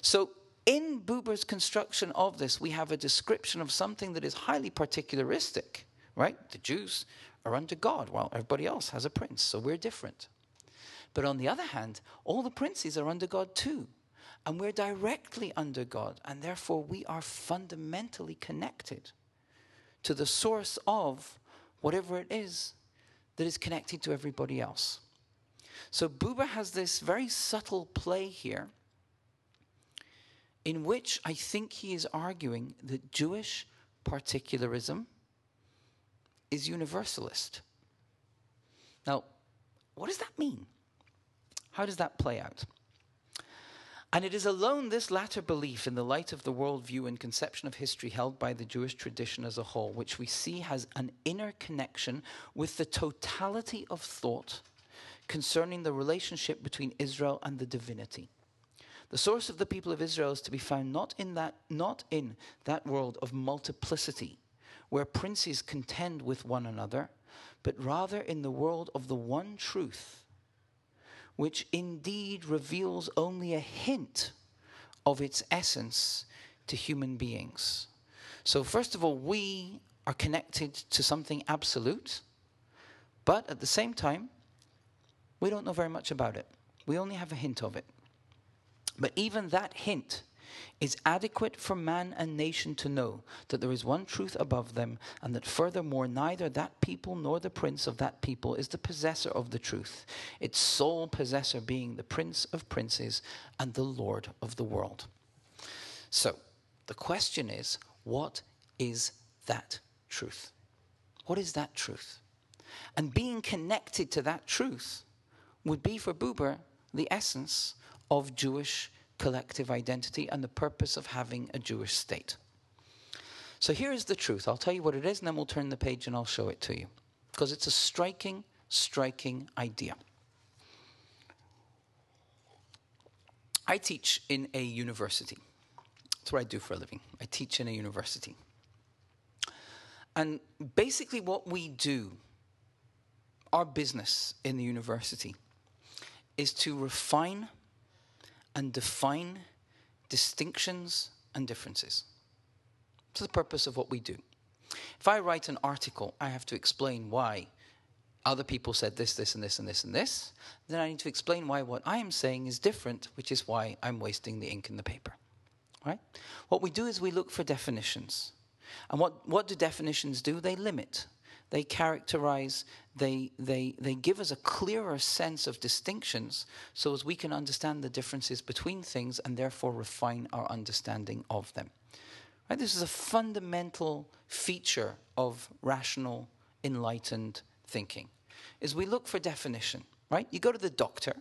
So, in Buber's construction of this, we have a description of something that is highly particularistic, right? The Jews are under God, while everybody else has a prince, so we're different. But on the other hand, all the princes are under God too. And we're directly under God, and therefore we are fundamentally connected to the source of whatever it is that is connected to everybody else. So Buber has this very subtle play here in which I think he is arguing that Jewish particularism is universalist. Now, what does that mean? How does that play out? And it is alone this latter belief in the light of the worldview and conception of history held by the Jewish tradition as a whole, which we see has an inner connection with the totality of thought concerning the relationship between Israel and the divinity. The source of the people of Israel is to be found not in that, not in that world of multiplicity, where princes contend with one another, but rather in the world of the one truth which indeed reveals only a hint of its essence to human beings. So, first of all, we are connected to something absolute, but at the same time, we don't know very much about it. We only have a hint of it. But even that hint is adequate for man and nation to know that there is one truth above them, and that furthermore, neither that people nor the prince of that people is the possessor of the truth, its sole possessor being the prince of princes and the lord of the world. So, the question is what is that truth? What is that truth? And being connected to that truth would be for Buber the essence of Jewish collective identity and the purpose of having a Jewish state. So here is the truth. I'll tell you what it is, and then we'll turn the page and I'll show it to you. Because it's a striking, striking idea. I teach in a university. That's what I do for a living. I teach in a university. And basically, what we do, our business in the university, is to refine and define distinctions and differences. That's the purpose of what we do. If I write an article, I have to explain why other people said this, this, and this, and this, and this. Then I need to explain why what I am saying is different, which is why I'm wasting the ink in the paper. Right? What we do is we look for definitions. And what, what do definitions do? They limit they characterize, they, they, they give us a clearer sense of distinctions so as we can understand the differences between things and therefore refine our understanding of them. Right? This is a fundamental feature of rational, enlightened thinking, is we look for definition, right? You go to the doctor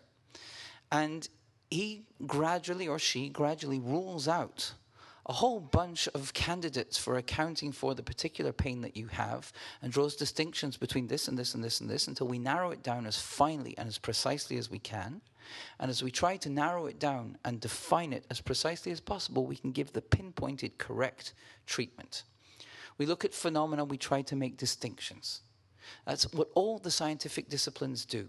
and he gradually or she gradually rules out a whole bunch of candidates for accounting for the particular pain that you have and draws distinctions between this and this and this and this until we narrow it down as finely and as precisely as we can. And as we try to narrow it down and define it as precisely as possible, we can give the pinpointed correct treatment. We look at phenomena, we try to make distinctions. That's what all the scientific disciplines do.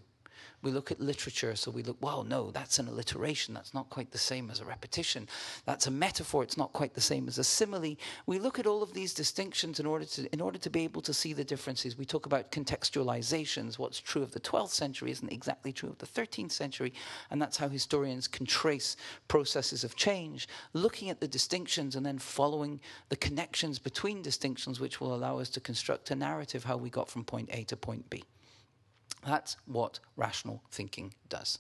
We look at literature, so we look, well, no, that's an alliteration. That's not quite the same as a repetition. That's a metaphor. It's not quite the same as a simile. We look at all of these distinctions in order to, in order to be able to see the differences. We talk about contextualizations. What's true of the 12th century isn't exactly true of the 13th century. And that's how historians can trace processes of change, looking at the distinctions and then following the connections between distinctions, which will allow us to construct a narrative how we got from point A to point B. That's what rational thinking does.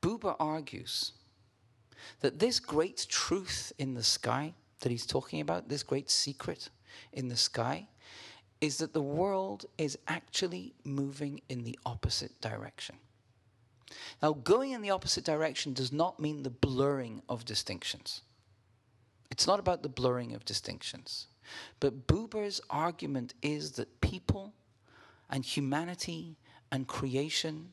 Buber argues that this great truth in the sky that he's talking about, this great secret in the sky, is that the world is actually moving in the opposite direction. Now, going in the opposite direction does not mean the blurring of distinctions. It's not about the blurring of distinctions. But Buber's argument is that people and humanity and creation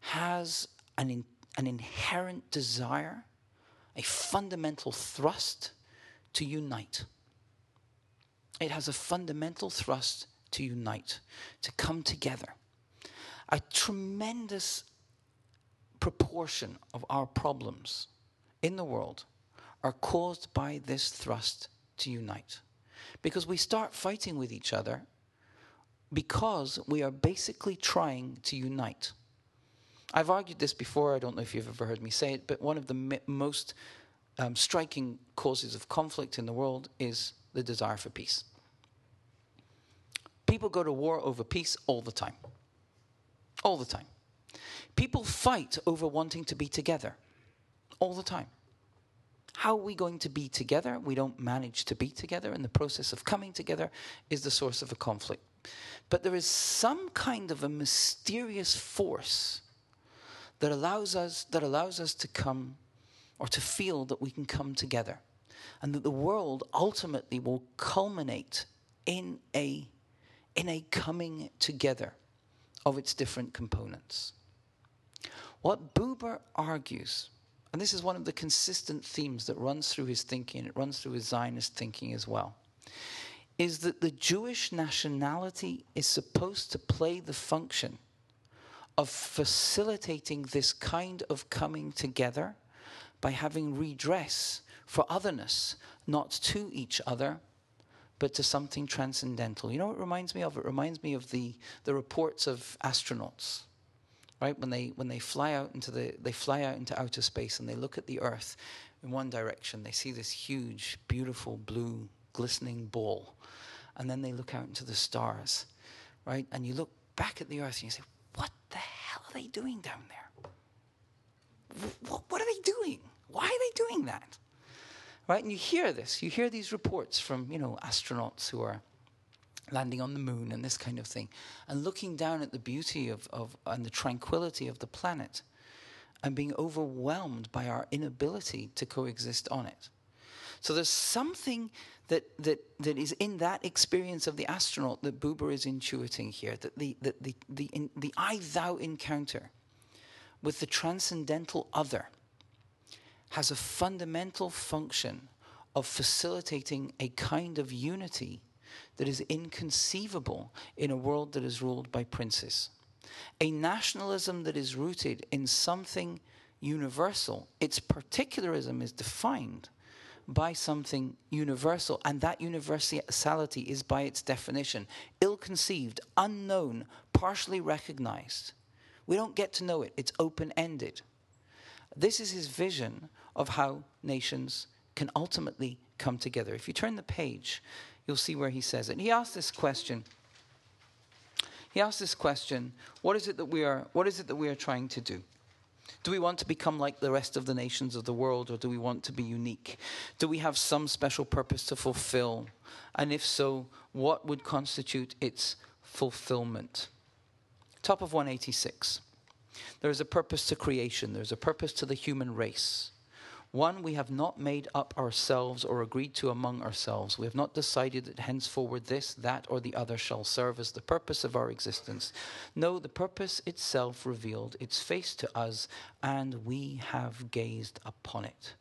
has an, in, an inherent desire, a fundamental thrust to unite. It has a fundamental thrust to unite, to come together. A tremendous proportion of our problems in the world are caused by this thrust to unite. Because we start fighting with each other because we are basically trying to unite. I've argued this before, I don't know if you've ever heard me say it, but one of the most um, striking causes of conflict in the world is the desire for peace. People go to war over peace all the time. All the time. People fight over wanting to be together all the time. How are we going to be together? We don't manage to be together, and the process of coming together is the source of a conflict But there is some kind of a mysterious force that allows us that allows us to come or to feel that we can come together and that the world ultimately will culminate in a in a coming together of its different components. What Buber argues, and this is one of the consistent themes that runs through his thinking, it runs through his Zionist thinking as well, is that the Jewish nationality is supposed to play the function of facilitating this kind of coming together by having redress for otherness, not to each other, but to something transcendental. You know what it reminds me of? It reminds me of the, the reports of astronauts. Right? When they when they fly out into the they fly out into outer space and they look at the Earth in one direction, they see this huge, beautiful blue, glistening ball. And then they look out into the stars. Right? And you look back at the Earth and you say, What the hell are they doing down there? What, what are they doing? Why are they doing that? Right? And you hear this. You hear these reports from, you know, astronauts who are landing on the moon and this kind of thing, and looking down at the beauty of, of and the tranquility of the planet and being overwhelmed by our inability to coexist on it. So there's something that, that, that is in that experience of the astronaut that Buber is intuiting here, that the, that the, the, in, the I thou encounter with the transcendental other has a fundamental function of facilitating a kind of unity that is inconceivable in a world that is ruled by princes. A nationalism that is rooted in something universal, its particularism is defined by something universal, and that universality is by its definition ill conceived, unknown, partially recognized. We don't get to know it, it's open ended. This is his vision of how nations can ultimately come together. If you turn the page, you'll see where he says it. He asks this question. He asks this question, what is it that we are what is it that we are trying to do? Do we want to become like the rest of the nations of the world or do we want to be unique? Do we have some special purpose to fulfill? And if so, what would constitute its fulfillment? Top of 186. There is a purpose to creation, there's a purpose to the human race. One we have not made up ourselves or agreed to among ourselves. We have not decided that henceforward this, that, or the other shall serve as the purpose of our existence. No, the purpose itself revealed its face to us, and we have gazed upon it.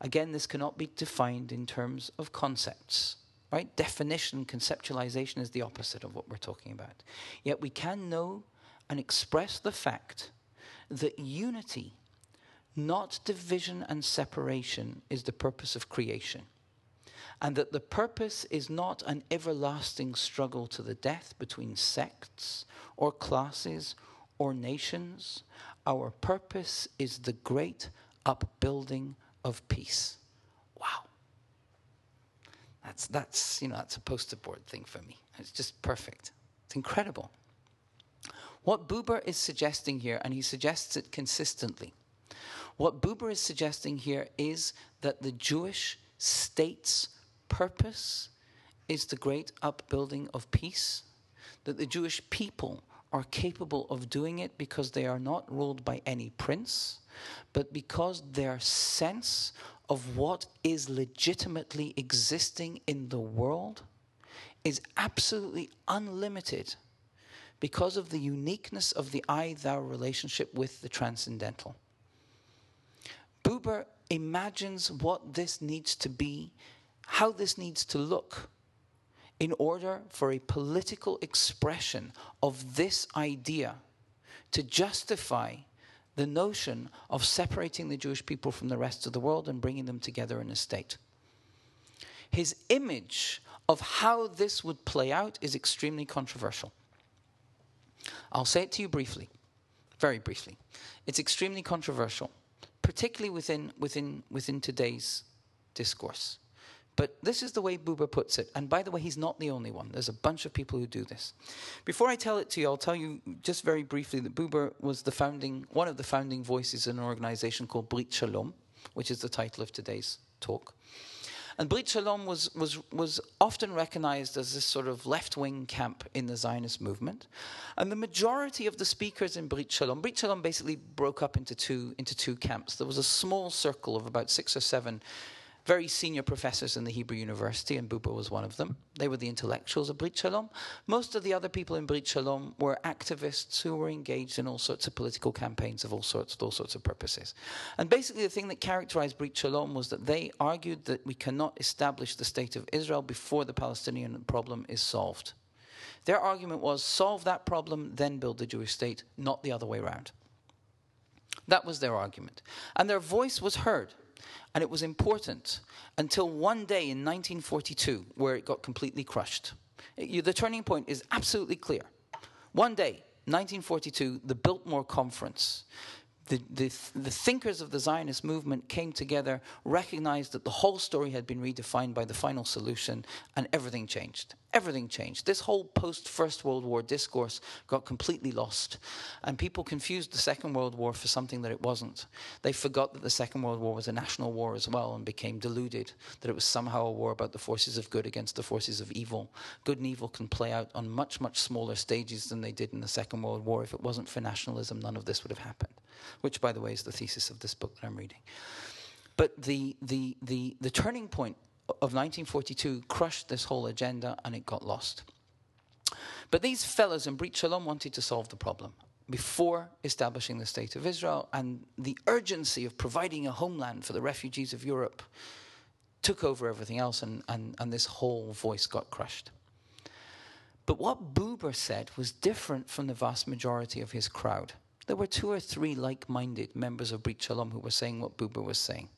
Again, this cannot be defined in terms of concepts. Right? Definition, conceptualization is the opposite of what we're talking about. Yet we can know and express the fact that unity not division and separation is the purpose of creation. And that the purpose is not an everlasting struggle to the death between sects or classes or nations. Our purpose is the great upbuilding of peace. Wow. That's, that's, you know, that's a poster board thing for me. It's just perfect. It's incredible. What Buber is suggesting here, and he suggests it consistently, what Buber is suggesting here is that the Jewish state's purpose is the great upbuilding of peace, that the Jewish people are capable of doing it because they are not ruled by any prince, but because their sense of what is legitimately existing in the world is absolutely unlimited because of the uniqueness of the I thou relationship with the transcendental. Buber imagines what this needs to be, how this needs to look, in order for a political expression of this idea to justify the notion of separating the Jewish people from the rest of the world and bringing them together in a state. His image of how this would play out is extremely controversial. I'll say it to you briefly, very briefly. It's extremely controversial particularly within, within, within today's discourse. But this is the way Buber puts it. And by the way, he's not the only one. There's a bunch of people who do this. Before I tell it to you, I'll tell you just very briefly that Buber was the founding, one of the founding voices in an organization called Brit Shalom, which is the title of today's talk. And Brit Shalom was, was, was often recognized as this sort of left wing camp in the Zionist movement. And the majority of the speakers in Brit Shalom, Brit Shalom basically broke up into two, into two camps. There was a small circle of about six or seven very senior professors in the Hebrew University, and Buber was one of them. They were the intellectuals of Brit Shalom. Most of the other people in Brit Shalom were activists who were engaged in all sorts of political campaigns of all sorts, all sorts of purposes. And basically, the thing that characterized Brit Shalom was that they argued that we cannot establish the state of Israel before the Palestinian problem is solved. Their argument was solve that problem, then build the Jewish state, not the other way around. That was their argument. And their voice was heard. And it was important until one day in 1942 where it got completely crushed. It, the turning point is absolutely clear. One day, 1942, the Biltmore Conference the, the, the, thinkers of the Zionist movement came together, recognized that the whole story had been redefined by the final solution, and everything changed. Everything changed. This whole post First World War discourse got completely lost, and people confused the Second World War for something that it wasn't. They forgot that the Second World War was a national war as well and became deluded that it was somehow a war about the forces of good against the forces of evil. Good and evil can play out on much, much smaller stages than they did in the Second World War. If it wasn't for nationalism, none of this would have happened which, by the way, is the thesis of this book that I'm reading. But the, the, the, the turning point of 1942 crushed this whole agenda and it got lost. But these fellows in Brit Shalom wanted to solve the problem before establishing the State of Israel, and the urgency of providing a homeland for the refugees of Europe took over everything else, and, and, and this whole voice got crushed. But what Buber said was different from the vast majority of his crowd. There were two or three like minded members of Brit Shalom who were saying what Buber was saying.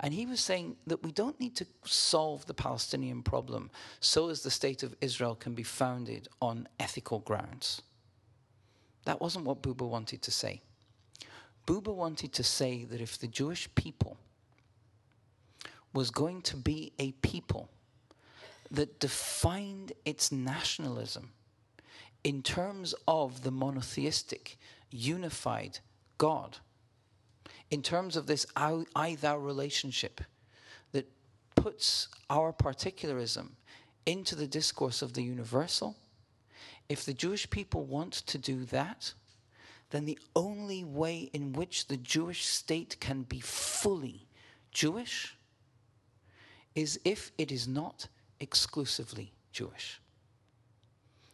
And he was saying that we don't need to solve the Palestinian problem so as the state of Israel can be founded on ethical grounds. That wasn't what Buber wanted to say. Buber wanted to say that if the Jewish people was going to be a people that defined its nationalism in terms of the monotheistic unified God in terms of this I thou relationship that puts our particularism into the discourse of the universal, if the Jewish people want to do that, then the only way in which the Jewish state can be fully Jewish is if it is not exclusively Jewish.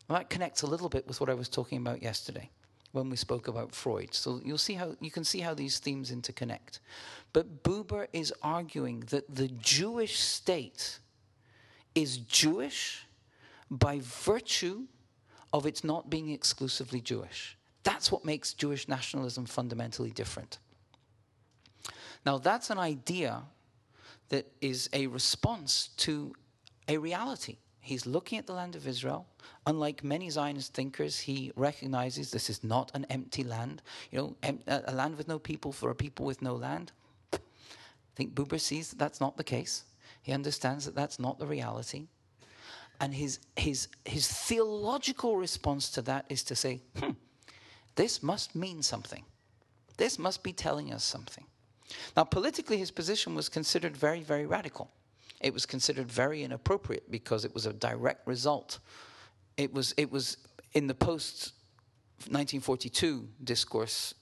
Well, that connects a little bit with what I was talking about yesterday when we spoke about Freud. So you'll see how you can see how these themes interconnect. But Buber is arguing that the Jewish state is Jewish by virtue of its not being exclusively Jewish. That's what makes Jewish nationalism fundamentally different. Now, that's an idea that is a response to a reality. He's looking at the land of Israel. Unlike many Zionist thinkers, he recognizes this is not an empty land. You know, a land with no people for a people with no land. I think Buber sees that that's not the case. He understands that that's not the reality. And his, his, his theological response to that is to say, hmm, this must mean something. This must be telling us something. Now, politically, his position was considered very, very radical it was considered very inappropriate because it was a direct result. It was, it was in the post 1942 discourse,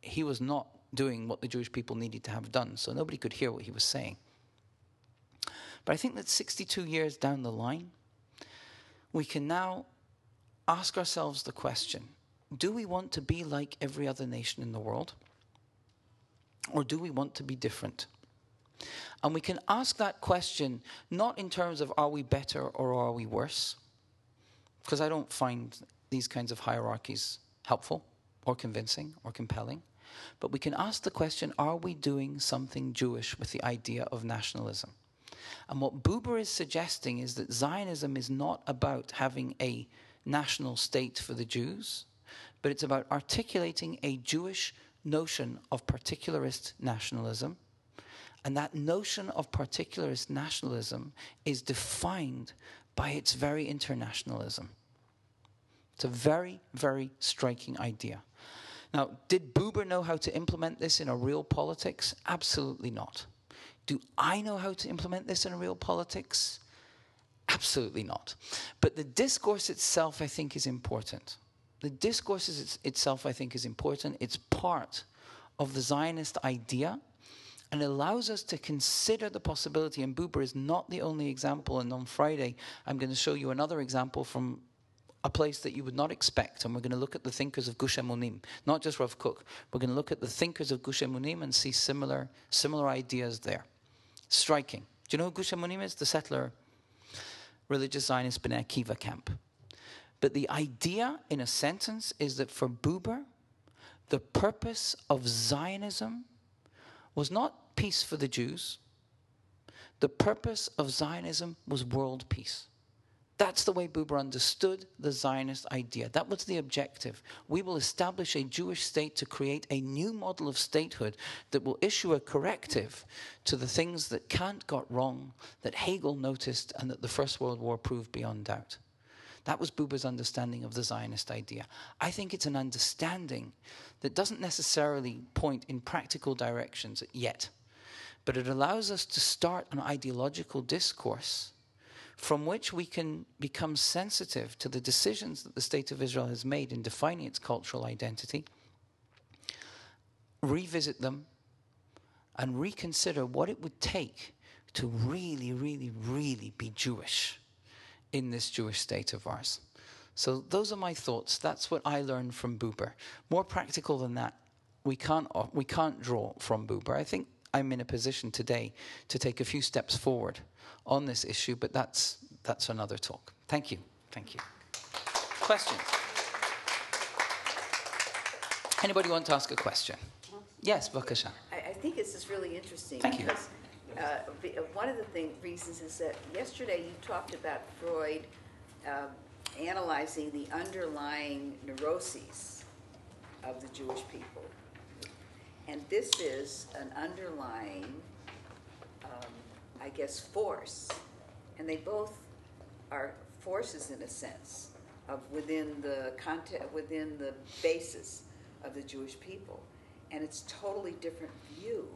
he was not doing what the Jewish people needed to have done, so nobody could hear what he was saying. But I think that 62 years down the line, we can now ask ourselves the question do we want to be like every other nation in the world? Or do we want to be different? And we can ask that question not in terms of are we better or are we worse? Because I don't find these kinds of hierarchies helpful or convincing or compelling. But we can ask the question are we doing something Jewish with the idea of nationalism? And what Buber is suggesting is that Zionism is not about having a national state for the Jews, but it's about articulating a Jewish notion of particularist nationalism and that notion of particularist nationalism is defined by its very internationalism. It's a very, very striking idea. Now, did Buber know how to implement this in a real politics? Absolutely not. Do I know how to implement this in a real politics? Absolutely not. But the discourse itself, I think, is important. The discourse is itself, I think, is important. It's part of the Zionist idea and allows us to consider the possibility. And Buber is not the only example. And on Friday, I'm going to show you another example from a place that you would not expect. And we're going to look at the thinkers of Gush Emunim, not just Rav Kook. We're going to look at the thinkers of Gush Emunim and see similar, similar ideas there. Striking. Do you know who Gush Emunim is? The settler religious Zionist B'nai Akiva camp. But the idea in a sentence is that for Buber, the purpose of Zionism was not peace for the Jews. The purpose of Zionism was world peace. That's the way Buber understood the Zionist idea. That was the objective. We will establish a Jewish state to create a new model of statehood that will issue a corrective to the things that Kant got wrong, that Hegel noticed, and that the First World War proved beyond doubt. That was Buber's understanding of the Zionist idea. I think it's an understanding that doesn't necessarily point in practical directions yet, but it allows us to start an ideological discourse from which we can become sensitive to the decisions that the State of Israel has made in defining its cultural identity, revisit them, and reconsider what it would take to really, really, really be Jewish in this Jewish state of ours. So those are my thoughts. That's what I learned from Buber. More practical than that, we can't uh, we can't draw from Buber. I think I'm in a position today to take a few steps forward on this issue, but that's, that's another talk. Thank you. Thank you. Questions? Anybody want to ask a question? Yes, Vakasha. I, I think this is really interesting. Thank you. Uh, uh, one of the thing, reasons is that yesterday you talked about Freud um, analyzing the underlying neuroses of the Jewish people. And this is an underlying, um, I guess, force. And they both are forces in a sense of within the content, within the basis of the Jewish people. And it's totally different view.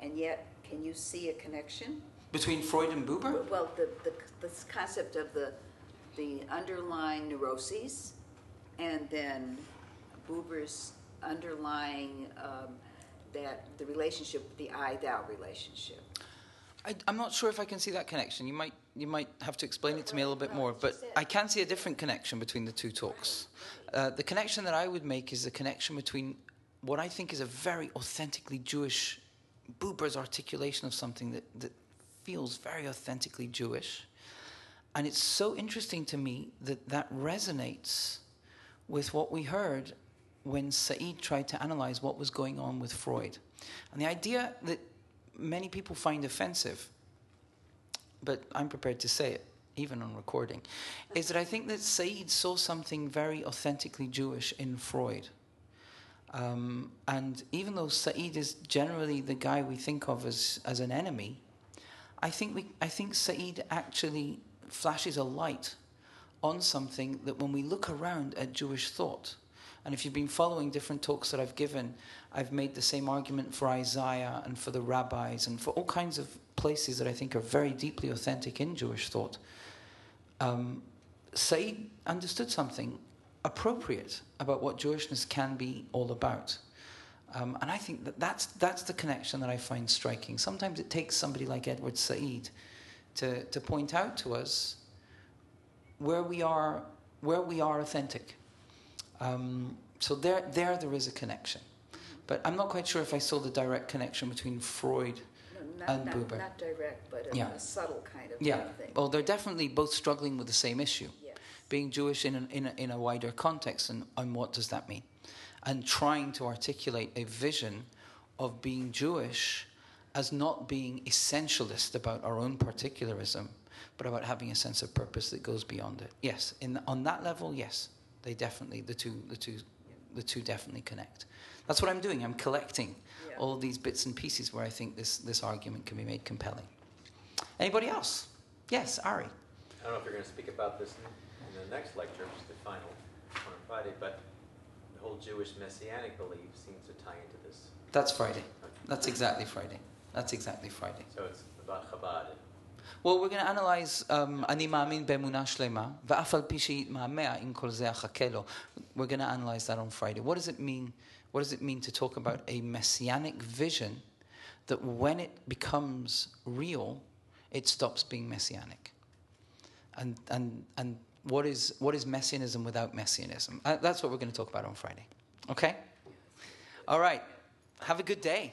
And yet, can you see a connection? Between Freud and Buber? Well, the, the, this concept of the, the underlying neuroses and then Buber's underlying um, that the relationship, the I thou relationship. I, am not sure if I can see that connection. You might, you might have to explain it to me a little bit more, but I can see a different connection between the two talks. Uh, the connection that I would make is the connection between what I think is a very authentically Jewish, Buber's articulation of something that, that feels very authentically Jewish. And it's so interesting to me that that resonates with what we heard when Said tried to analyze what was going on with Freud. And the idea that many people find offensive, but I'm prepared to say it, even on recording, is that I think that Said saw something very authentically Jewish in Freud. Um, and even though Said is generally the guy we think of as, as an enemy, I think, we, I think Said actually flashes a light on something that when we look around at Jewish thought, and if you've been following different talks that I've given, I've made the same argument for Isaiah and for the rabbis and for all kinds of places that I think are very deeply authentic in Jewish thought. Um, Said understood something appropriate about what Jewishness can be all about. Um, and I think that that's, that's the connection that I find striking. Sometimes it takes somebody like Edward Said to, to point out to us where we are, where we are authentic um, so there, there, there is a connection. But I'm not quite sure if I saw the direct connection between Freud No, not, and not, Buber. not direct, but a, Yeah. a subtle kind of Yeah. thing. Well, they're definitely both struggling with the same issue. Yes. Being Jewish in, an, in, a, in a wider context, and, and what does that mean? And trying to articulate a vision of being Jewish as not being essentialist about our own particularism, but about having a sense of purpose that goes beyond it. Yes, in, on that level, yes, they definitely, the two, the two, the two definitely connect. That's what I'm doing. I'm collecting Yeah. all these bits and pieces where I think this, this argument can be made compelling. Anybody else? Yes, Ari. I don't know if you're going to speak about this in, in the next lecture, which is the final on Friday, but the whole Jewish messianic belief seems to tie into this. That's Friday. That's exactly Friday. That's exactly Friday. So it's about Chabad. Well, we're going to analyze um, אני מאמין באמונה שלמה, ואף על פי שיתמהמה, אם כל זה אחכה לו. We're going to analyze that on Friday. What does it mean? What does it mean to talk about a messianic vision that when it becomes real, it stops being messianic? And, and, and what, is, what is messianism without messianism? Uh, that's what we're going to talk about on Friday. Okay? All right. Have a good day.